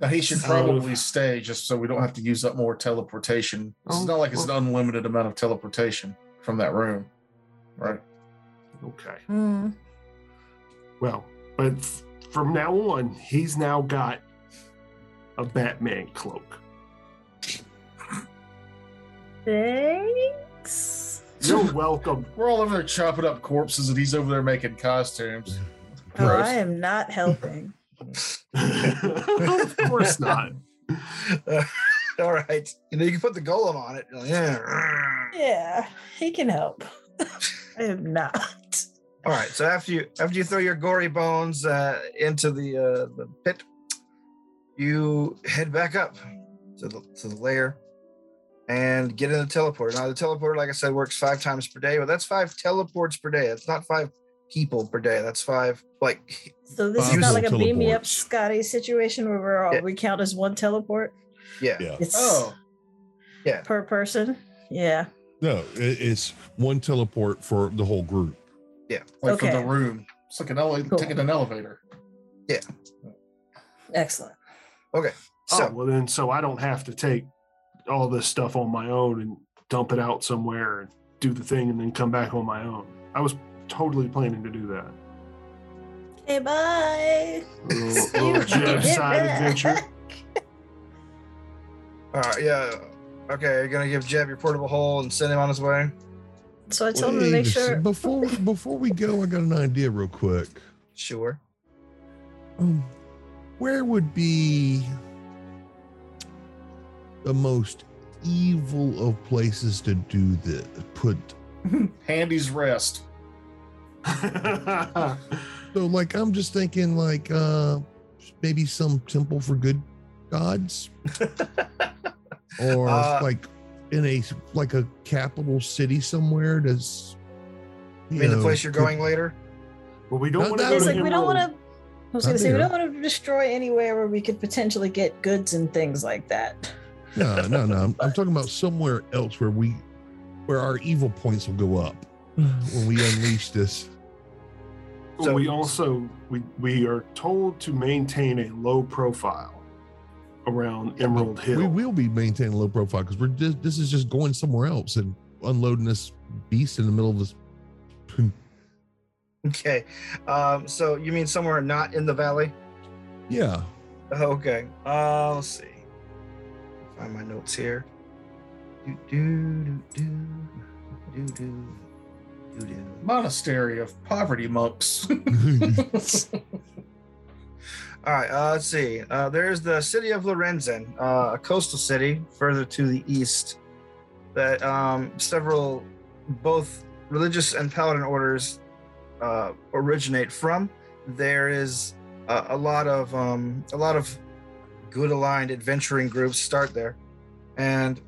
Now, he should So- probably stay just so we don't have to use up more teleportation. It's Oh, not like it's an unlimited amount of teleportation from that room. Right. Okay. Hmm. Well, but f- from now on, he's now got a Batman cloak. Thanks. You're welcome. We're all over there chopping up corpses and he's over there making costumes. Oh, Gross. I am not helping. of course not. Uh, all right. You know, you can put the golem on it. Yeah. Yeah, he can help. I am not. All right. So after you after you throw your gory bones uh, into the uh, the pit, you head back up to the to the lair and get in the teleporter. Now the teleporter, like I said, works five times per day, but that's five teleports per day. That's not five people per day. That's five like So this is not like a beam me up. Scotty situation where we're all, Yeah. we count as one teleport. yeah. Yeah. It's Oh, per person. Yeah. No, it's one teleport for the whole group. Yeah. Like for the room. It's like an ele- Cool. taking an elevator. Yeah. Excellent. Okay. Oh, so oh, well, then, so I don't have to take all this stuff on my own and dump it out somewhere and do the thing and then come back on my own. I was totally planning to do that. Okay, bye. A little, See little you you Jeb get side adventure. all right, yeah. Okay, you're gonna give Jeb your portable hole and send him on his way. So I told him to make sure. before before we go, I got an idea real quick. Sure. Um, where would be the most evil of places to do this? Put Handy's rest. so like I'm just thinking like uh maybe some temple for good gods or Uh, like in a like a capital city somewhere? Does You mean the place you're could- going later? Well, we don't want to It's like we don't want to. I was gonna say we don't want to destroy anywhere where we could potentially get goods and things like that. No, no, no. I'm, I'm talking about somewhere else where we, where our evil points will go up when we unleash this. But So- we also we we are told to maintain a low profile around Emerald Hill. We will be maintaining low profile because we're just, this is just going somewhere else and unloading this beast in the middle of this. Okay. Um, so you mean somewhere not in the valley? Yeah. Okay. Uh, let's see. Find my notes here. Do do do do do do do do. Monastery of poverty monks. All right. Uh, let's see. Uh, there's the city of Lorenzen, uh, a coastal city further to the east, that um, several both religious and paladin orders uh, originate from. There is a, a lot of um, a lot of good aligned adventuring groups start there, and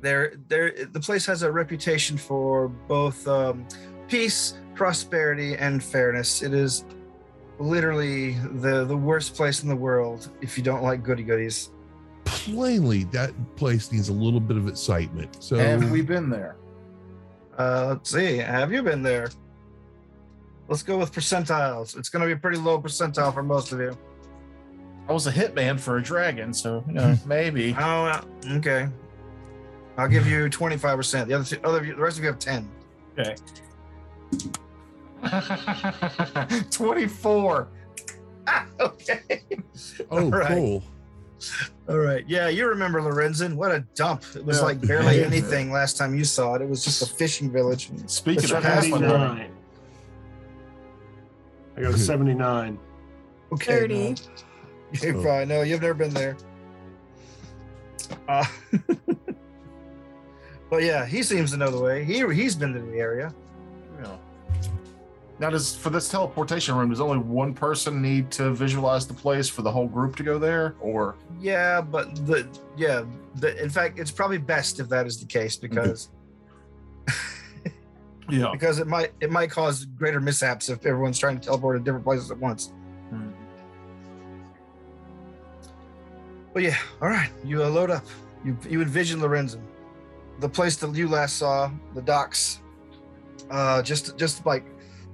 there there the place has a reputation for both um, peace, prosperity, and fairness. It is literally the the worst place in the world if you don't like goody goodies. Plainly, that place needs a little bit of excitement. So Have we been there? Uh, let's see. Have you been there? Let's go with percentiles. It's going to be a pretty low percentile for most of you. I was a hitman for a dragon, so you know maybe. Oh, uh, okay. I'll give you twenty five percent. The other, two, other, the rest of you have ten. Okay. Twenty-four. Ah, okay. oh, Right. cool. All right. Yeah, you remember Lorenzen? What a dump! It was Yeah. like barely Yeah. anything last time you saw it. It was just a fishing village. Speaking It's of half Pathfinder, 79. I got a 79. Okay. Thirty. no. You're fine. No, you've never been there. Uh, but yeah, he seems to know the way. He he's been to the area. Yeah. Now, does for this teleportation room, does only one person need to visualize the place for the whole group to go there, or Yeah, but the yeah, the in fact, it's probably best if that is the case because yeah? because it might it might cause greater mishaps if everyone's trying to teleport to different places at once. But yeah, all right, you uh, load up. You you envision Lorenzen, the place that you last saw, the docks. Uh, just just like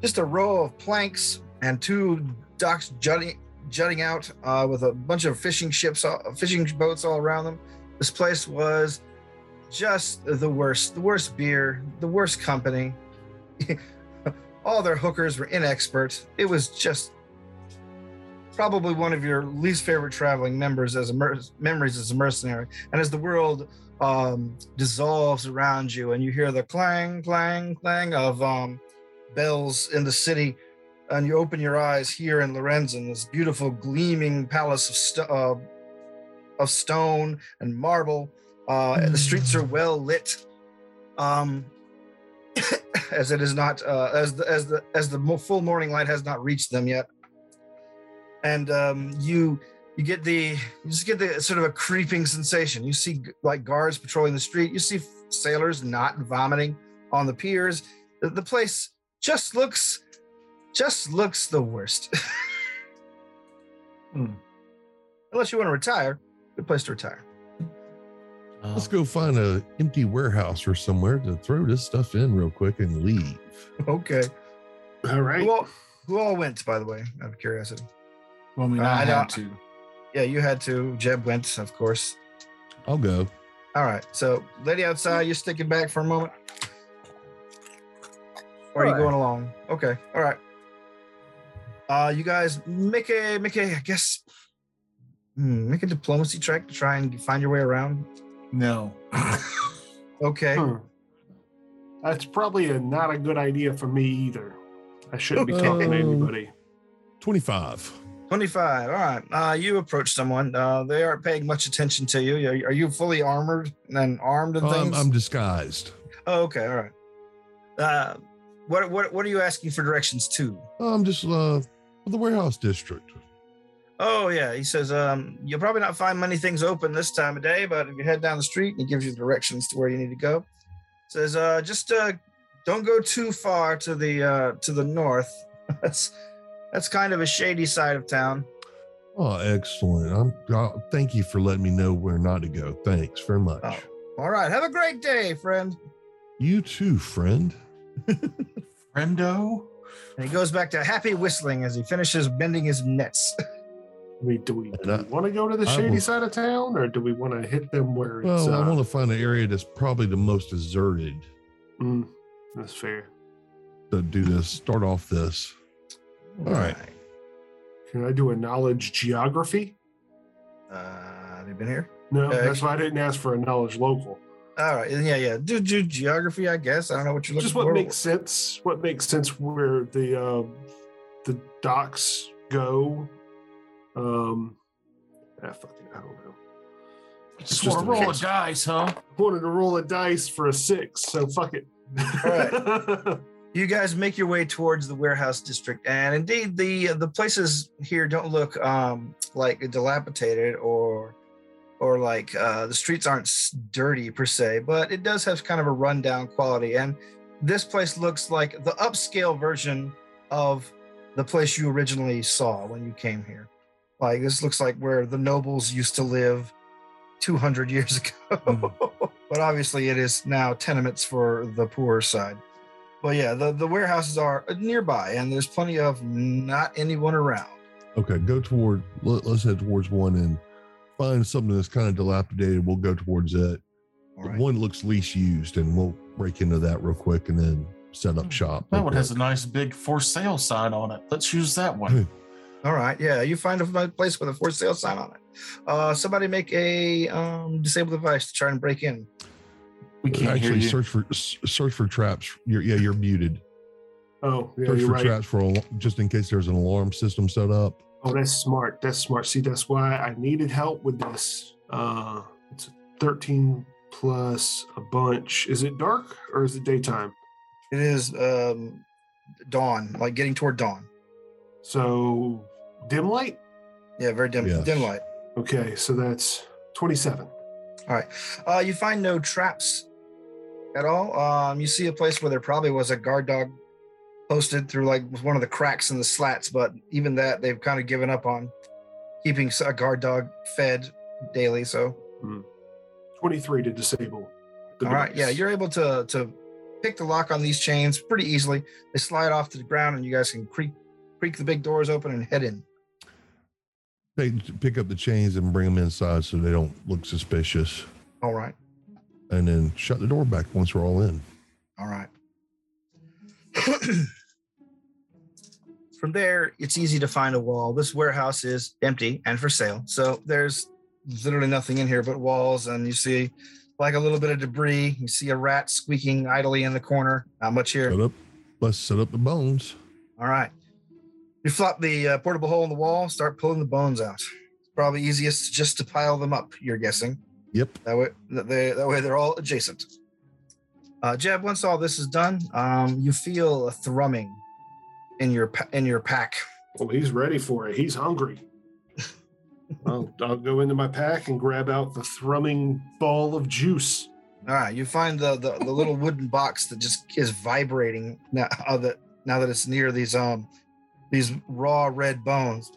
just a row of planks and two docks jutting jutting out uh, with a bunch of fishing ships, all, fishing boats all around them. This place was just the worst, the worst beer, the worst company. all their hookers were inexpert. It was just probably one of your least favorite traveling members as a mer- memories as a mercenary. And as the world um, dissolves around you, and you hear the clang, clang, clang of um, bells in the city, and you open your eyes here in Lorenzen, this beautiful gleaming palace of st- uh, of stone and marble. Uh, The streets are well lit. Um, as it is not uh, as the as the as the full morning light has not reached them yet and um, you you get the you just get the sort of a creeping sensation. You see like guards patrolling the street. You see sailors not vomiting on the piers. The, the place just looks just looks the worst. Hmm. Unless you want to retire, good place to retire. Let's go find a empty warehouse or somewhere to throw this stuff in real quick and leave. Okay. All right. Who all, who all went, by the way, out of curiosity? Well, I mean, Uh, I I know- had to. Yeah, you had to. Jeb went, of course. I'll go. All right. So, lady outside, you're sticking back for a moment. Or are you Sure. going along? Okay. All right. Uh, you guys make a make a I guess hmm, make a diplomacy check to try and find your way around. No. Okay. Hmm. That's probably a, not a good idea for me either. I shouldn't be talking to anybody. 25. 25. All right. Uh, you approach someone. Uh, they aren't paying much attention to you. Are, are you fully armored and armed and Um, things? I'm disguised. oh, okay. All right. Uh, what what what are you asking for directions to? I'm just uh the warehouse district. Oh yeah, he says um, you'll probably not find many things open this time of day, but if you head down the street, he gives you directions to where you need to go. Says uh, just uh, don't go too far to the uh, to the north. that's that's kind of a shady side of town. Oh, excellent. I'm. Uh, thank you for letting me know where not to go. Thanks very much. Oh. All right, have a great day, friend. You too, friend. Friendo. And he goes back to happy whistling as he finishes bending his nets. I mean, do we, And I- want to go to the I shady will- side of town, or do we want to hit them where it's? Well, I uh, want to find an area that's probably the most deserted mm, that's fair. to do this. Start off this. All right. Can I do a knowledge geography? Uh, have you been here? No, Okay. that's why I didn't ask for a knowledge local. All right. Yeah, yeah. Do, do geography, I guess. I don't know what you're looking Just what for. makes sense. What makes sense where the uh, the docks go. Um, ah, fuck it, I don't know. Just just want to a roll a guess. dice, huh? I Wanted to roll a dice for a six, so fuck it. All you guys make your way towards the warehouse district and indeed the the places here don't look um like dilapidated or or like uh the streets aren't dirty per se but it does have kind of a rundown quality and this place looks like the upscale version of the place you originally saw when you came here. Like this looks like where the nobles used to live 200 years ago but obviously it is now tenements for the poorer side but yeah, the, the warehouses are nearby, and there's plenty of not anyone around. Okay, go toward. Let, us head towards one and find something that's kind of dilapidated. We'll go towards it. Right. One looks least used, and we'll break into that real quick and then set up shop. That real one has a nice big for sale sign on it. Let's use that one. All right. Yeah, you find a place with a for sale sign on it. Uh, somebody make a um, disable device to try and break in. We can't Actually, hear you. search for search for traps. You're, yeah, you're muted. oh, yeah, search you're for right. traps for al- just in case there's an alarm system set up. Oh, that's smart. That's smart. See, that's why I needed help with this. Uh, it's 13 plus a bunch. Is it dark or is it daytime? It is um, dawn, like getting toward dawn. So dim light. Yeah, very dim, Yes. dim light. Okay, so that's 27. Uh, you find no traps at all. Um, you see a place where there probably was a guard dog posted through like one of the cracks in the slats, but even that they've kind of given up on keeping a guard dog fed daily. So, 23 to disable. the all right, yeah, you're able to to pick the lock on these chains pretty easily. They slide off to the ground, and you guys can creak creak the big doors open and head in. They pick up the chains and bring them inside so they don't look suspicious, All right, and then shut the door back once we're all in. all right. From there, it's easy to find a wall. This warehouse is empty and for sale. So there's literally nothing in here but walls. And you see like a little bit of debris. You see a rat squeaking idly in the corner. Not much here. Set up. Let's set up the bones. All right. You flop the uh, portable hole in the wall, start pulling the bones out. It's probably easiest just to pile them up, you're guessing. Yep. That way, that, they, that way they're all adjacent. Uh, Jeb, once all this is done, um, you feel a thrumming in your in your pack. Well, he's ready for it. He's hungry. I'll, I'll go into my pack and grab out the thrumming ball of juice. All right, you find the the, the little wooden box that just is vibrating now that now that it's near these um these raw red bones.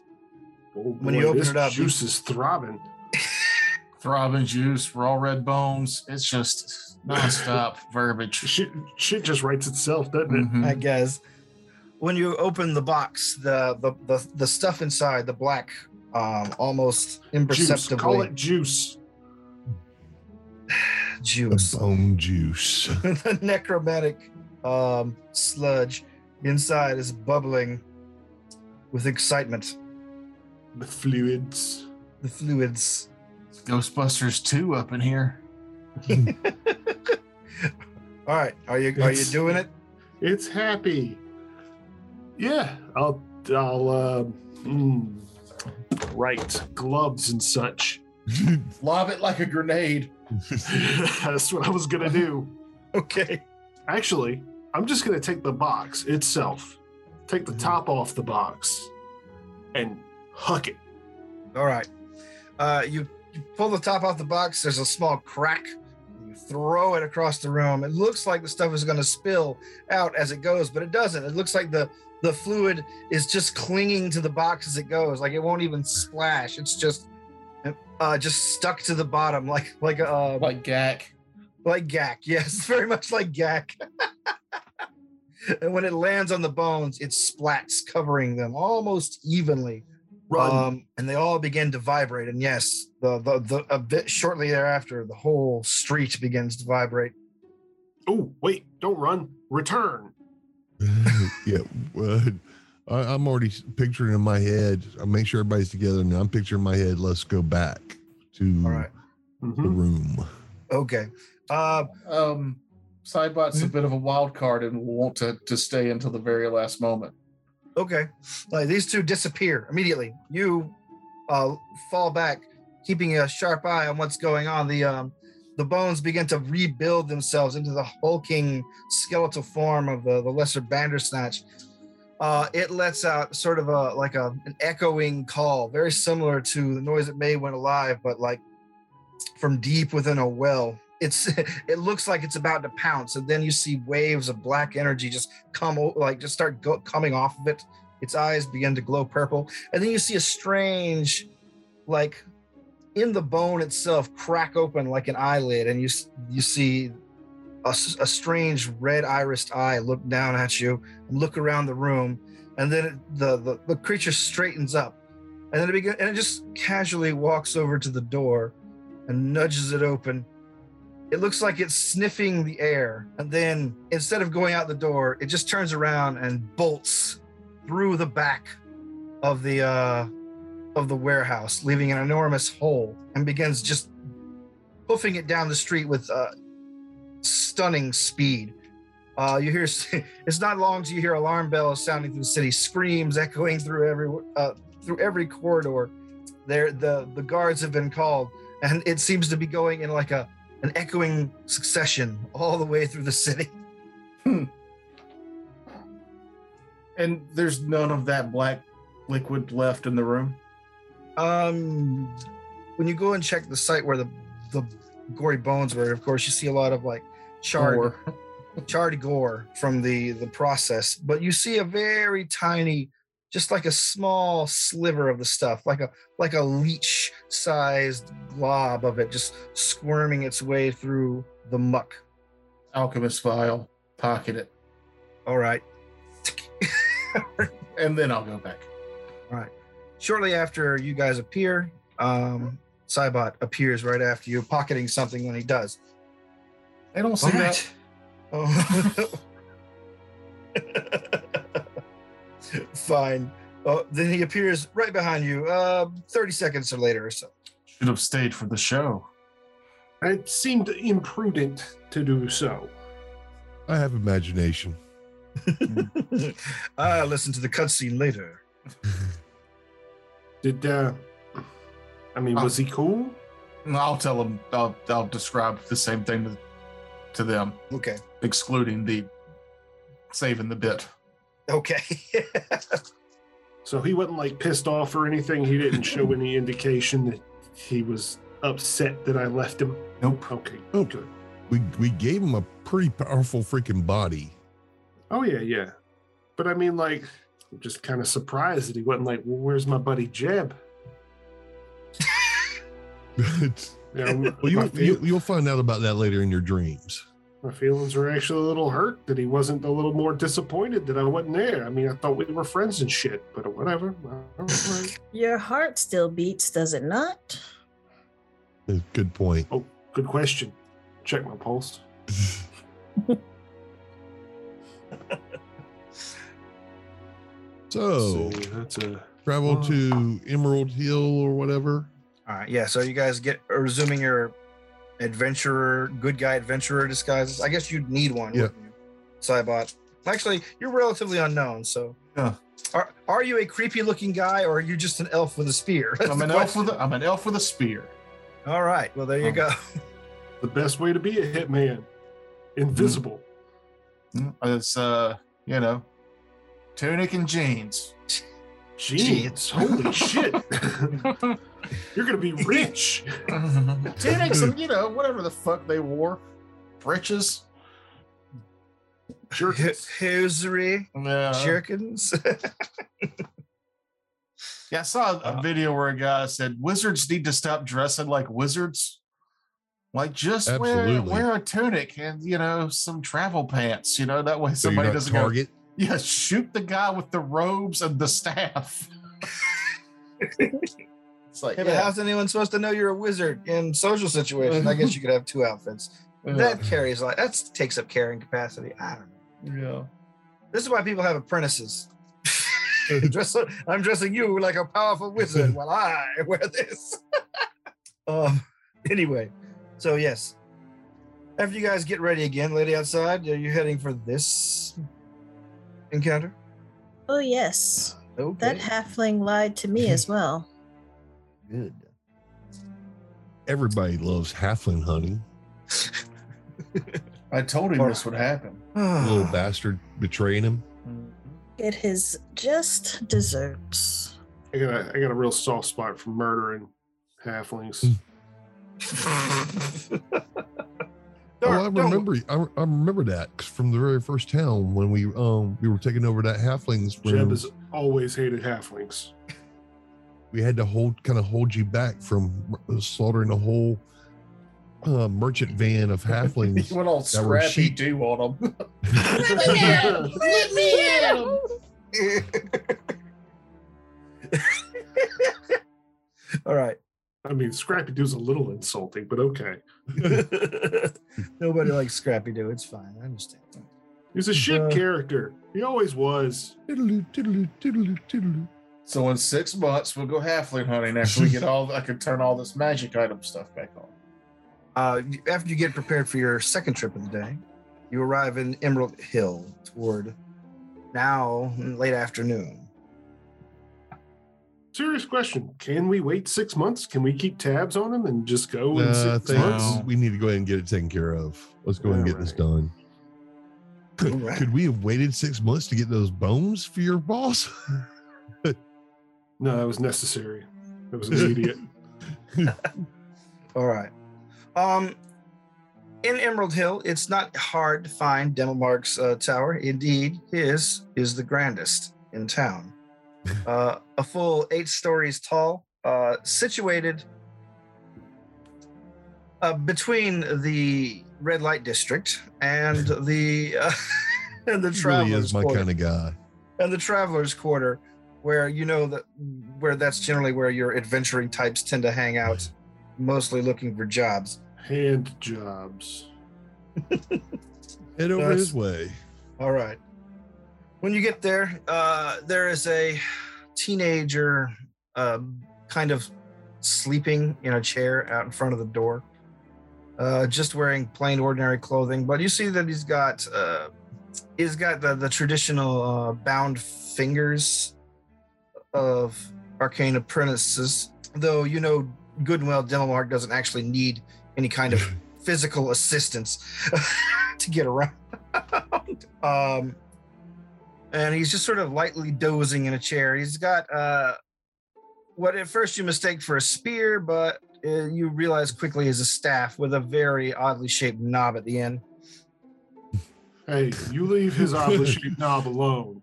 Oh, When you open this it up, you- juice is throbbing. Throbbing juice, raw red bones. It's just nonstop verbiage. Shit, shit just writes itself, doesn't it? Mhm. I guess. When you open the box, the the the, the stuff inside, the black, um, almost Juice. imperceptibly Call it juice. juice. The bone juice. the necromantic um, sludge inside is bubbling with excitement. The fluids. The fluids. Ghostbusters 2 up in here. All right, are you are you doing it? It's happy. Yeah, I'll I'll uh, mm, right gloves and such. Lob it like a grenade. That's what I was gonna do. Okay. Actually, I'm just gonna take the box itself, take the top off the box, and huck it All right. Uh, you, you pull the top off the box. There's a small crack. You throw it across the room. It looks like the stuff is going to spill out as it goes, but it doesn't. It looks like the the fluid is just clinging to the box as it goes. Like it won't even splash. It's just uh, just stuck to the bottom, like like uh, Like Gak. like Gak. Yes, very much like Gak. and when it lands on the bones, it splats, covering them almost evenly. Run. Um, and they all begin to vibrate. And yes, the, the the a bit shortly thereafter, the whole street begins to vibrate. Oh, wait, don't run. Return. yeah, well, I, I'm already picturing in my head. I'll make sure everybody's together now. I'm picturing in my head. Let's go back to All right. the Mhm. room. Okay. Uh, um, Cybot's a bit of a wild card and will want to, to stay until the very last moment. Okay. Like these two disappear immediately. You uh, fall back, keeping a sharp eye on what's going on. The um, the bones begin to rebuild themselves into the hulking skeletal form of the, the lesser Bandersnatch. Uh, it lets out sort of a like a an echoing call, very similar to the noise it made when alive, but like from deep within a well. It's it looks like it's about to pounce, and then you see waves of black energy just come like just start go, coming off of it. Its eyes begin to glow purple, and then you see a strange, like in the bone itself, crack open like an eyelid, and you you see a strange red irised eye look down at you and look around the room, and then it, the, the the creature straightens up, and then it begin, and it just casually walks over to the door, and nudges it open. It looks like it's sniffing the air, and then instead of going out the door, it just turns around and bolts through the back of the uh, of the warehouse, leaving an enormous hole, and begins just hoofing it down the street with uh, stunning speed. Uh, you hear it's not long till you hear alarm bells sounding through the city, screams echoing through every uh, through every corridor. There, the the guards have been called, and it seems to be going in like a an echoing succession all the way through the city. And there's none of that black liquid left in the room. Um, when you go and check the site where the the gory bones were, of course, you see a lot of like charred Or charred gore from the the process, but you see a very tiny, just like a small sliver of the stuff, like a like a leech sized glob of it, just squirming its way through the muck. alchemist vial, pocket it, All right. and then I'll go back. All right. Shortly after you guys appear, um, Cybot appears right after you, pocketing something when he does. They don't see that. Oh. Fine. Oh, then he appears right behind you, uh, 30 seconds or later or so. Should have stayed for the show. It seemed imprudent to do so. I have imagination. I'll listen to the cutscene later. Did uh I mean, was he cool? I'll tell them. I'll I'll describe the same thing to, to them, Okay. excluding the saving the bit. Okay. So he wasn't like pissed off or anything. He didn't show any indication that he was upset that I left him. Nope. Okay, Oh. good. We we gave him a pretty powerful freaking body. Oh yeah, yeah. But I mean, like, I'm just kind of surprised that he wasn't like, "Well, where's my buddy Jeb?" It's- You know, well, you, you you'll find out about that later in your dreams. My feelings were actually a little hurt that he wasn't a little more disappointed that I wasn't there. I mean, I thought we were friends and shit, but whatever. Your heart still beats, does it not? Uh, Good point. Oh, good question. Check my pulse. So See, that's a travel Wow. to Emerald Hill or whatever. All right. Yeah. So you guys get resuming your adventurer, good guy adventurer disguises. I guess you'd need one. Yeah. wouldn't you, Cybot. Actually, you're relatively unknown. So, Yeah. are are you a creepy looking guy or are you just an elf with a spear? That's I'm an elf with a, I'm an elf with a spear. All right. Well, there you Oh. go. the best way to be a hitman. Invisible. Mm, It's uh, you know, tunic and jeans. Jeans. Holy shit. You're gonna be rich. Tunics and you know whatever the fuck they wore, breeches. Jerkins. Hosiery, Yeah. jerkins. Yeah, I saw a, a Uh, video where a guy said wizards need to stop dressing like wizards. Like just wear Absolutely. wear a tunic and you know some travel pants. You know that way somebody not doesn't target. go. Yeah, shoot the guy with the robes and the staff. it's like Hey, but yeah, how's anyone supposed to know you're a wizard in social situations? I guess you could have two outfits. yeah, That carries like that takes up carrying capacity. I don't know. yeah. This is why people have apprentices. Dress, I'm dressing you like a powerful wizard while I wear this. um. Anyway, so yes, after you guys get ready again, lady outside, are you heading for this encounter? Oh yes, Okay. that halfling lied to me as well. Good. Everybody loves halfling hunting. I told him Or- this would happen. Little bastard betraying him. Get his just desserts. I got a, I got a real soft spot for murdering halflings. Oh, I Don't- don't- remember. I, I remember that 'cause from the very first town when we um we were taking over that halflings Jeb has always hated halflings. We had to hold kind of hold you back from slaughtering a whole uh, merchant van of halflings. He went all scrappy sheep. do on him. Let me at him. All right. I mean, Scrappy Doo's a little insulting, but okay. Nobody likes Scrappy Doo. It's fine. I understand. He's a shit Uh, character. He always was. So in six months we'll go halfling hunting after we get all. I can turn all this magic item stuff back on. Uh, after you get prepared for your second trip of the day, you arrive in Emerald Hill toward now late afternoon. Serious question. Can we wait six months? Can we keep tabs on him and just go in Nah, I six think months? No. we need to go ahead and get it taken care of. Let's go ahead and Yeah, get this done. Could, Alright. could we have waited six months to get those bones for your boss? No, that was necessary. That was immediate. All right. Um, in Emerald Hill, it's not hard to find Demelmark's uh, tower. Indeed, his is the grandest in town. Uh, a full eight stories tall, uh, situated uh, between the red light district and the uh, and the He really is my quarter kind of guy. and the travelers quarter where you know that where that's generally where your adventuring types tend to hang out mostly looking for jobs Hand jobs. Head over That's- his way. all right when you get there uh there is a teenager uh, kind of sleeping in a chair out in front of the door uh just wearing plain ordinary clothing but you see that he's got uh he's got the the traditional uh bound fingers of arcane apprentices though you know good and well Demelmark doesn't actually need any kind of physical assistance to get around. Um and he's just sort of lightly dozing in a chair. He's got uh what at first you mistake for a spear but uh, you realize quickly is a staff with a very oddly shaped knob at the end. Hey, you leave his oddly shaped knob alone.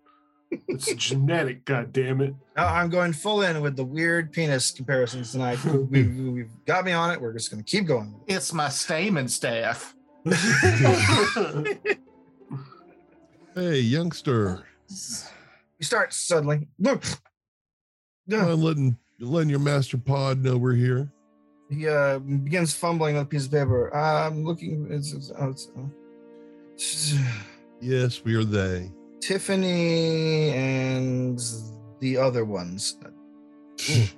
It's genetic, god damn it. Now I'm going full in with the weird penis comparisons tonight. We've, we've got me on it. We're just going to keep going. It's my stamen staff. Hey, youngster. You start suddenly. Look. Come on, letting letting your master pod know we're here. He uh, begins fumbling with a piece of paper. I'm looking. It's, it's, oh, it's, uh, Yes, we are they. Tiffany and the other ones.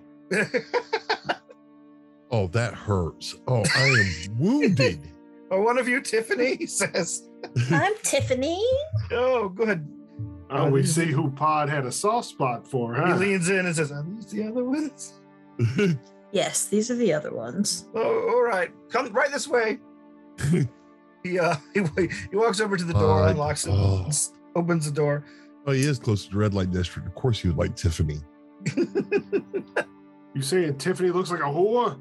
Oh, that hurts. Oh, I am wounded. Are one of you Tiffany? Says. I'm Tiffany. Oh, good. oh, we see who Pod had a soft spot for, He huh? leans in and says, "Are these the other ones?" Yes, these are the other ones. Oh, all right. Come right this way. He uh he, he walks over to the door, Uh, unlocks it, oh. s- opens the door. oh, he is close to the red light district. Of course, he would like Tiffany. You saying Tiffany looks like a whore?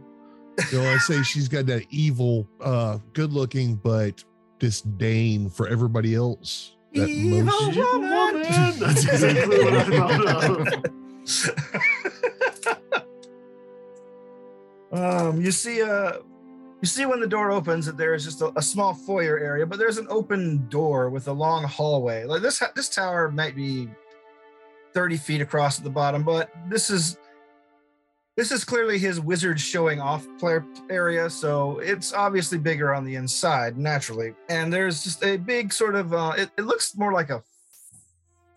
You know, I say she's got that evil, uh, good looking, but disdain for everybody else. That Evil most woman. That's exactly what I thought of. um, you see, uh, you see when the door opens that there is just a, a small foyer area, but there's an open door with a long hallway. Like this, this tower might be thirty feet across at the bottom, but this is this is clearly his wizard showing off player area, so it's obviously bigger on the inside naturally. And there's just a big sort of uh, it, it looks more like a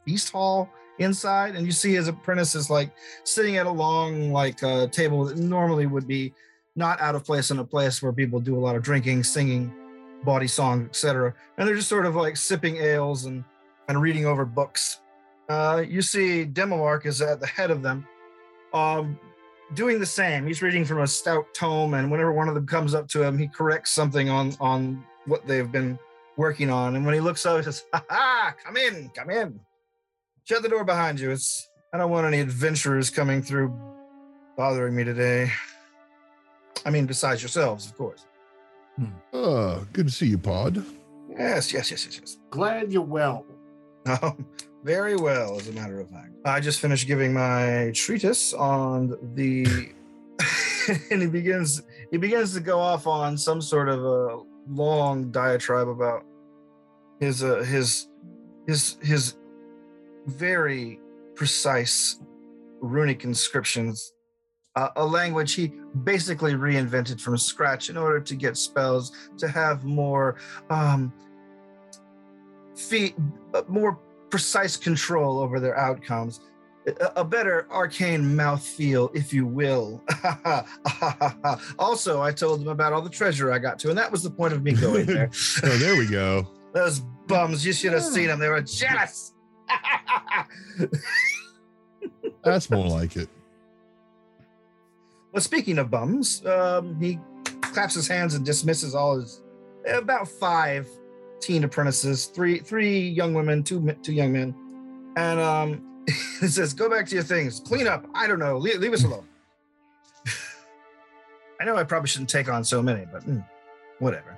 feast hall inside, and you see his apprentice is like sitting at a long like uh, table that normally would be not out of place in a place where people do a lot of drinking, singing, body song, etc. And they're just sort of like sipping ales and and reading over books. Uh, you see, Demelmark is at the head of them, um, doing the same. He's reading from a stout tome, and whenever one of them comes up to him, he corrects something on on what they've been working on. And when he looks up, he says, "Ha ha! Come in, come in. Shut the door behind you. It's I don't want any adventurers coming through, bothering me today. I mean, besides yourselves, of course. uh, good to see you, Pod. Yes, yes, yes, yes, yes. Glad you're well. Um, very well, as a matter of fact. I just finished giving my treatise on the, and he begins he begins to go off on some sort of a long diatribe about his uh, his his his very precise runic inscriptions, uh, a language he basically reinvented from scratch in order to get spells to have more um, uh, more precise control over their outcomes. A, better arcane mouth feel, if you will. also, I told them about all the treasure I got to, and that was the point of me going there. Oh, there we go. Those bums, you should have seen them. They were jealous. That's more like it. Well, speaking of bums, um, he claps his hands and dismisses all his about five teen apprentices, three three young women, two two young men, and um, he says, "Go back to your things, clean up. I don't know, leave, leave us alone." I know I probably shouldn't take on so many, but mm, whatever.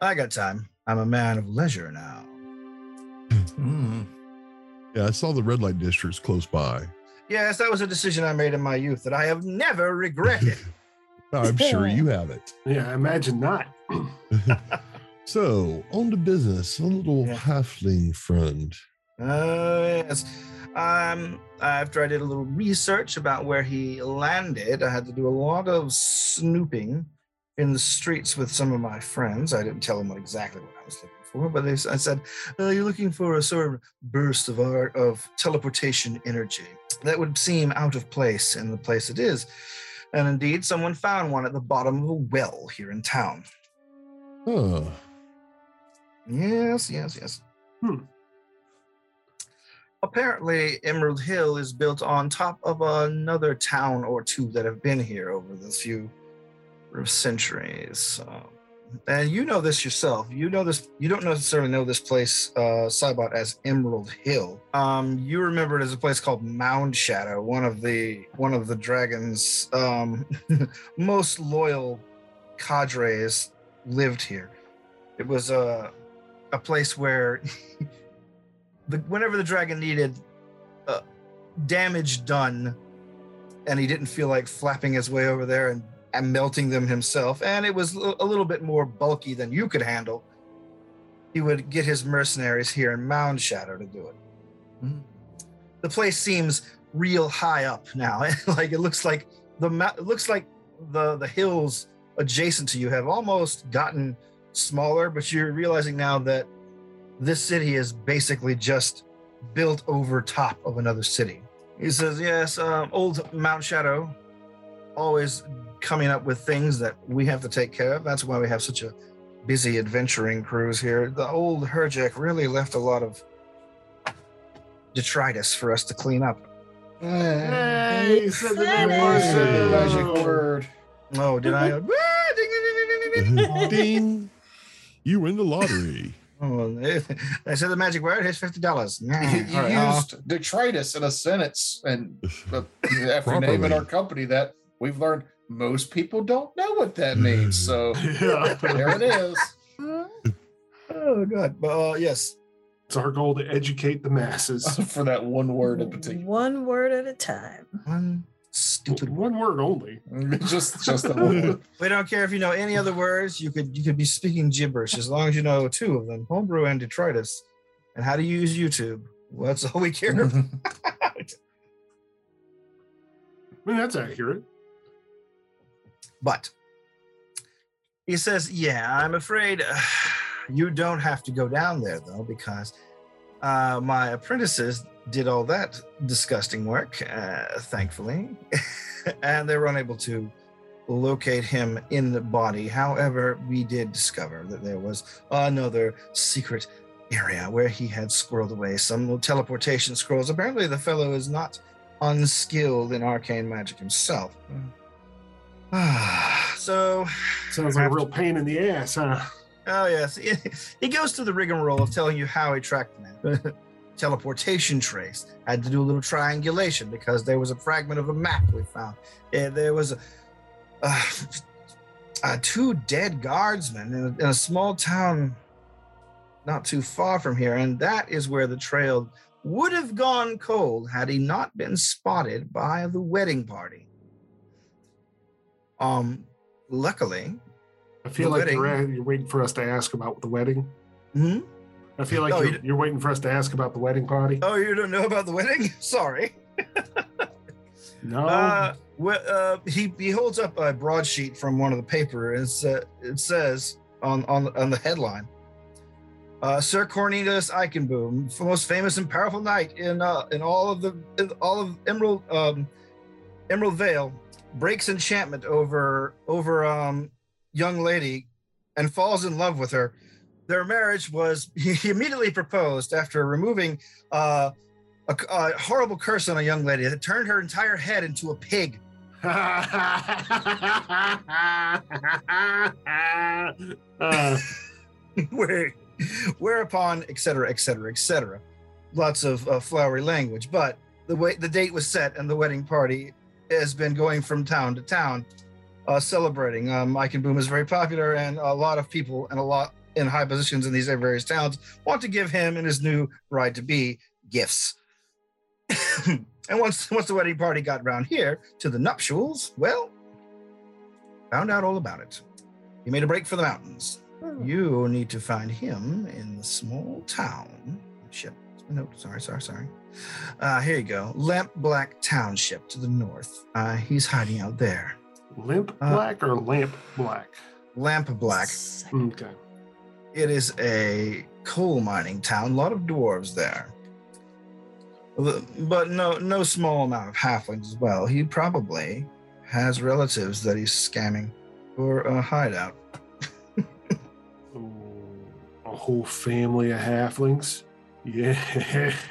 I got time. I'm a man of leisure now. Mm. Yeah, I saw the red light districts close by. Yes, that was a decision I made in my youth that I have never regretted. I'm sure you have it. Yeah, I imagine not. So, on to business, a little Yeah. halfling friend. Uh, yes. Um, after I did a little research about where he landed, I had to do a lot of snooping in the streets with some of my friends. I didn't tell them what exactly what I was looking for, but they, I said, "Well, you're looking for a sort of burst of art of teleportation energy that would seem out of place in the place it is." And indeed, someone found one at the bottom of a well here in town. Huh. Yes, yes, yes. Hmm. Apparently, Emerald Hill is built on top of another town or two that have been here over the few centuries. Um, and you know this yourself. You know this. You don't necessarily know this place, uh, Cybot, as Emerald Hill. Um, you remember it as a place called Mound Shadow, one of the one of the dragon's um, most loyal cadres lived here. It was a a place where the, whenever the dragon needed uh, damage done, and he didn't feel like flapping his way over there and, and melting them himself, and it was a little bit more bulky than you could handle, he would get his mercenaries here in Mound Shadow to do it. Mm. The place seems real high up now. like it looks like the it looks like the the hills adjacent to you have almost gotten smaller, but you're realizing now that this city is basically just built over top of another city. He says, Yes, um, old Mount Shadow, always coming up with things that we have to take care of. That's why we have such a busy adventuring crews here. The old Herjek really left a lot of detritus for us to clean up. Hey, you said the magic word. Oh, did I? Ding. You win the lottery. Oh, they, they said the magic word. Here's fifty dollars. You, you used detritus in a sentence, and uh, after naming our company, that we've learned most people don't know what that means. So Yeah. there it is. Oh God. But uh, yes. It's our goal to educate the masses. For that one word in particular, One word at a time. One stupid. One word only. just just the one word. We don't care if you know any other words. You could you could be speaking gibberish as long as you know two of them: homebrew and detritus, and how to use YouTube. Well, that's all we care about. I mean, that's accurate. But he says, Yeah, I'm afraid uh, you don't have to go down there, though, because uh, my apprentices did all that disgusting work, uh, thankfully, and they were unable to locate him in the body. However, we did discover that there was another secret area where he had squirreled away some teleportation scrolls. Apparently, the fellow is not unskilled in arcane magic himself. so, Sounds like a real pain in the ass, huh? oh yes, he goes through the rigmarole of telling you how he tracked the man. Teleportation trace. Had to do a little triangulation because there was a fragment of a map we found. And there was a, uh, uh, two dead guardsmen in a, in a small town not too far from here, and that is where the trail would have gone cold had he not been spotted by the wedding party. Um, luckily, I feel like you're, you're waiting for us to ask about the wedding. hmm? I feel like Oh, you're, you- you're waiting for us to ask about the wedding party. oh, you don't know about the wedding? Sorry. no. Uh, well, uh, he he holds up a broadsheet from one of the paper, and uh, it says on on on the headline, uh, "Sir Cornelius Eichenboom, the most famous and powerful knight in uh, in all of the in all of Emerald um, Emerald Vale, breaks enchantment over over um young lady, and falls in love with her. Their marriage was he immediately proposed after removing uh." A, a horrible curse on a young lady that turned her entire head into a pig. Uh, Where, whereupon, et cetera, et cetera, et cetera. Lots of uh, flowery language, but the way the date was set and the wedding party has been going from town to town, uh, celebrating. Um, Eichenboom is very popular, and a lot of people and a lot in high positions in these various towns want to give him and his new bride to be gifts. and once once the wedding party got round here to the nuptials, well, found out all about it. He made a break for the mountains. You need to find him in the small town. Ship. No, sorry, sorry, sorry. Uh, here you go. Lamp Black Township to the north. Uh, he's hiding out there. limp Uh, black or lamp black? Lamp Black. Okay. It is a coal mining town. A lot of dwarves there. But no, no small amount of halflings as well. He probably has relatives that he's scamming for a hideout. A whole family of halflings. Yeah,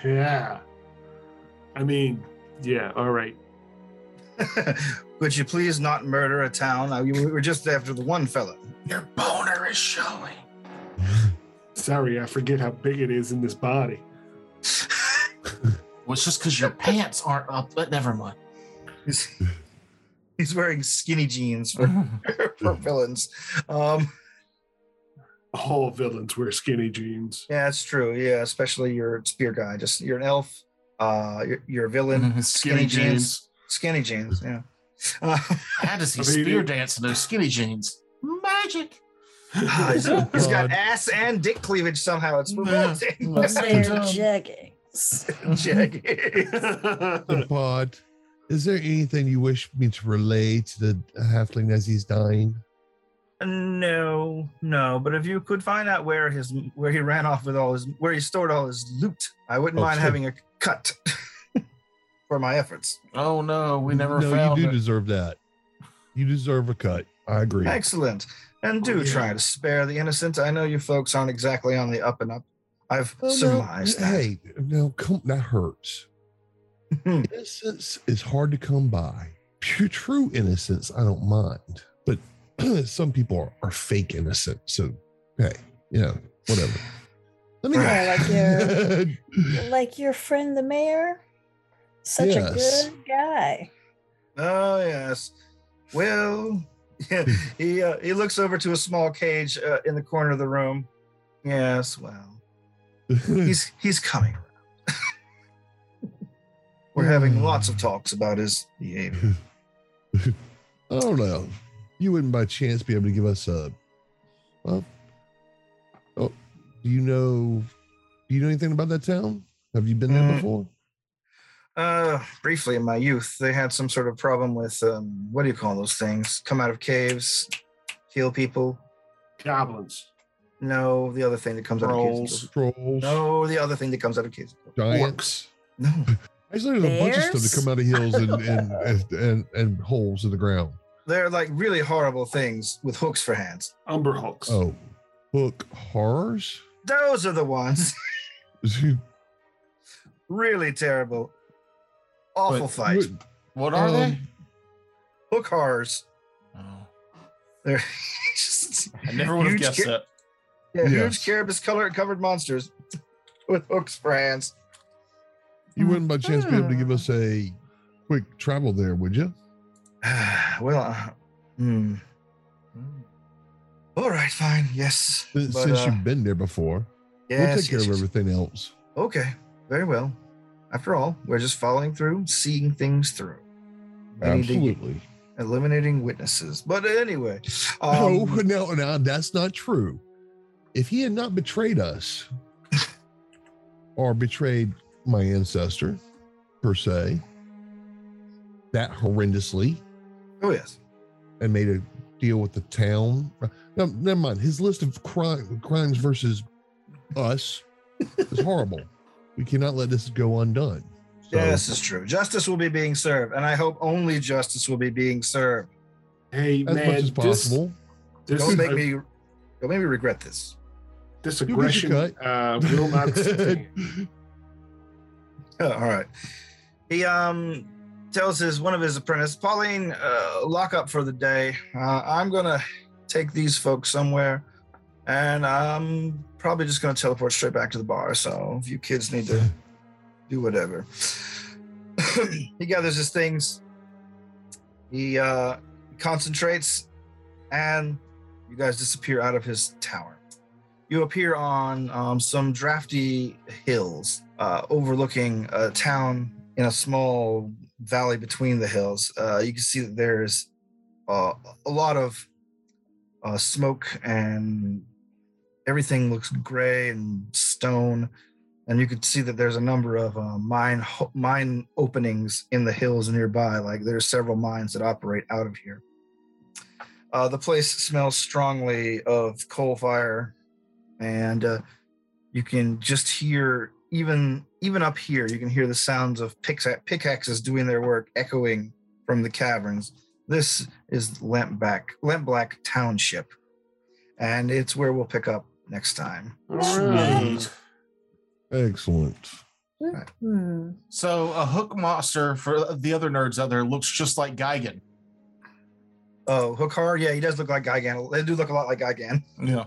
yeah. I mean, yeah. All right. Could you please not murder a town? Uh, We were just after the one fellow. Your boner is showing. Sorry, I forget how big it is in this body. Well, it's just because your pants aren't up. But never mind. he's, he's wearing skinny jeans for, for villains. Um, All villains wear skinny jeans. yeah, it's true. Yeah, especially your spear guy. Just you're an elf. Uh, you're, you're a villain. skinny jeans. Skinny jeans. Yeah. Uh, I had to see I mean, spear dance in those skinny jeans. Magic. Ah, he's, he's got ass and dick cleavage somehow. It's revolting. Yeah. They're Dumb. jeggings. Jaggy. The pod. Is there anything you wish me to relay to the halfling as he's dying? No, no. But if you could find out where his where he ran off with all his where he stored all his loot, I wouldn't Oh, mind sure. having a cut for my efforts. Oh no, we never no, found you do it. deserve that. You deserve a cut. I agree. Excellent. And do Oh, yeah. try to spare the innocent. I know you folks aren't exactly on the up and up. I've Oh, no, surmised that. Hey, no, come, that hurts. Hmm. innocence is hard to come by. Pure, true innocence, I don't mind. But some people are, are fake innocent. So, hey, you know, whatever. Let me Yeah, like go. Like your friend the mayor? Such Yes. a good guy. Oh yes. Well, yeah, he uh, he looks over to a small cage uh, in the corner of the room. Yes, well, he's he's coming around. We're having lots of talks about his behavior. I don't know. You wouldn't by chance be able to give us a. Well, oh, do you know? Do you know anything about that town? Have you been there Mm. before? Uh, briefly in my youth, they had some sort of problem with um, what do you call those things? Come out of caves, kill people. Goblins. No, the other thing that comes out of caves. Trolls, No, the other thing that comes out of caves. giants. No. Actually, there's a bunch of stuff Bears? that come out of hills and and, and, and, and holes in the ground. They're like really horrible things with hooks for hands. Umber hooks. Oh, hook horrors. Those are the ones. really terrible. Awful But fight. What are they? Um, Hook horrors. Oh, They're just I never would have huge guessed ca- that. yeah, Yes. huge cannabis color covered monsters with hooks for hands. You wouldn't by chance be able to give us a quick travel there, would you? well, uh, hmm. All right, fine. Yes. Since, But, since uh, you've been there before, yes, we'll take care yes, of yes. everything else. Okay, very well. After all, we're just following through, seeing things through. We need to get- Absolutely. eliminating witnesses. But anyway, no, um, no, no, that's not true. If he had not betrayed us or betrayed my ancestor, per se, that horrendously, oh yes, and made a deal with the town. No, never mind. His list of crime, crimes versus us is horrible. We cannot let this go undone. So, yeah, this is true. Justice will be being served, and I hope only justice will be being served. Hey as man, much as possible. this, Don't make uh, me, don't make me regret this. this You'll get your aggression uh, will not stand. Oh, all right. He um tells his one of his apprentices, Pauline, uh, lock up for the day. Uh, I'm gonna take these folks somewhere, and I'm probably just gonna teleport straight back to the bar. So if you kids need to do whatever, he gathers his things. He uh, concentrates, and you guys disappear out of his tower. You appear on um, some drafty hills uh, overlooking a town in a small valley between the hills. Uh, you can see that there's uh, a lot of uh, smoke and everything looks gray and stone. And you can see that there's a number of uh, mine ho- mine openings in the hills nearby. Like there's several mines that operate out of here. Uh, the place smells strongly of coal fire, and uh, you can just hear even even up here. You can hear the sounds of pickaxe- pickaxes doing their work echoing from the caverns. This is Lamp Black Lamp Black Township, and it's where we'll pick up next time. All right. Sweet. Excellent. Hmm. So a hook monster for the other nerds out there looks just like Gigan. Oh, Hookar, yeah, he does look like Gigan. They do look a lot like Gigan. Yeah.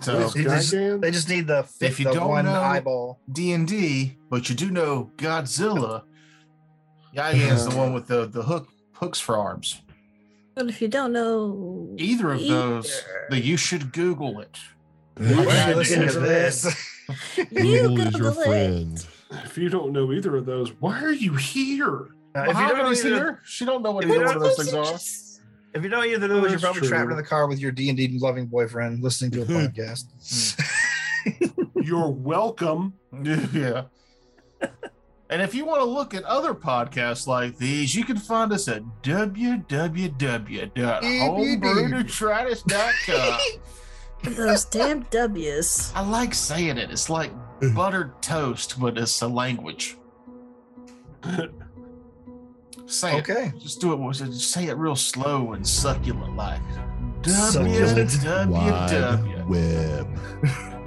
So This He just- They just need the If you the don't one know- eyeball. D and D, but you do know Godzilla. Gigan's the one with the the hook hooks for arms. But if you don't know Either of those, either, the you should Google it. You Why are you should listening to Google this? you Google is your it. friend. if you don't know either of those, why are you here? Uh, if you don't know either, here. She don't know what if either one of those things are. If you know either of those, you're That's probably trapped in the car with your D and D loving boyfriend listening to a hmm. podcast. Hmm. You're welcome. yeah. And if you want to look at other podcasts like these, you can find us at www.homebrewdetritus.com. Those damn W's. I like saying it. It's like buttered toast, but it's a language. Say it. okay. Just do it. Just say it real slow and succulent like. Succulent. www. Web.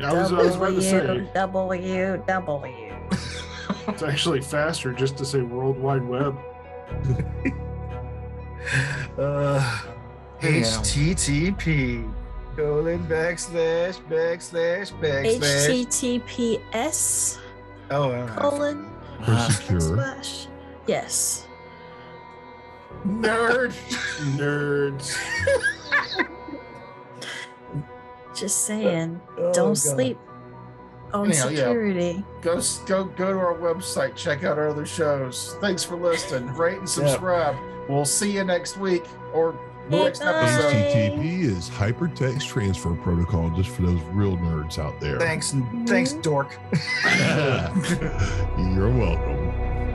I was, I was about to say, W W. it's actually faster just to say World Wide Web. Uh, HTTP. colon backslash backslash backslash. HTTPS Oh, I don't know. colon For Ah, secure. slash. Yes. Nerd. Nerds. Just saying. Oh, don't God. sleep on Anyhow, yeah. security. go go go to our website. Check out our other shows. Thanks for listening. Rate and subscribe. We'll see you next week or next Bye. episode. HTTP is hypertext transfer protocol, just for those real nerds out there. Thanks, thanks, mm-hmm. dork. You're welcome.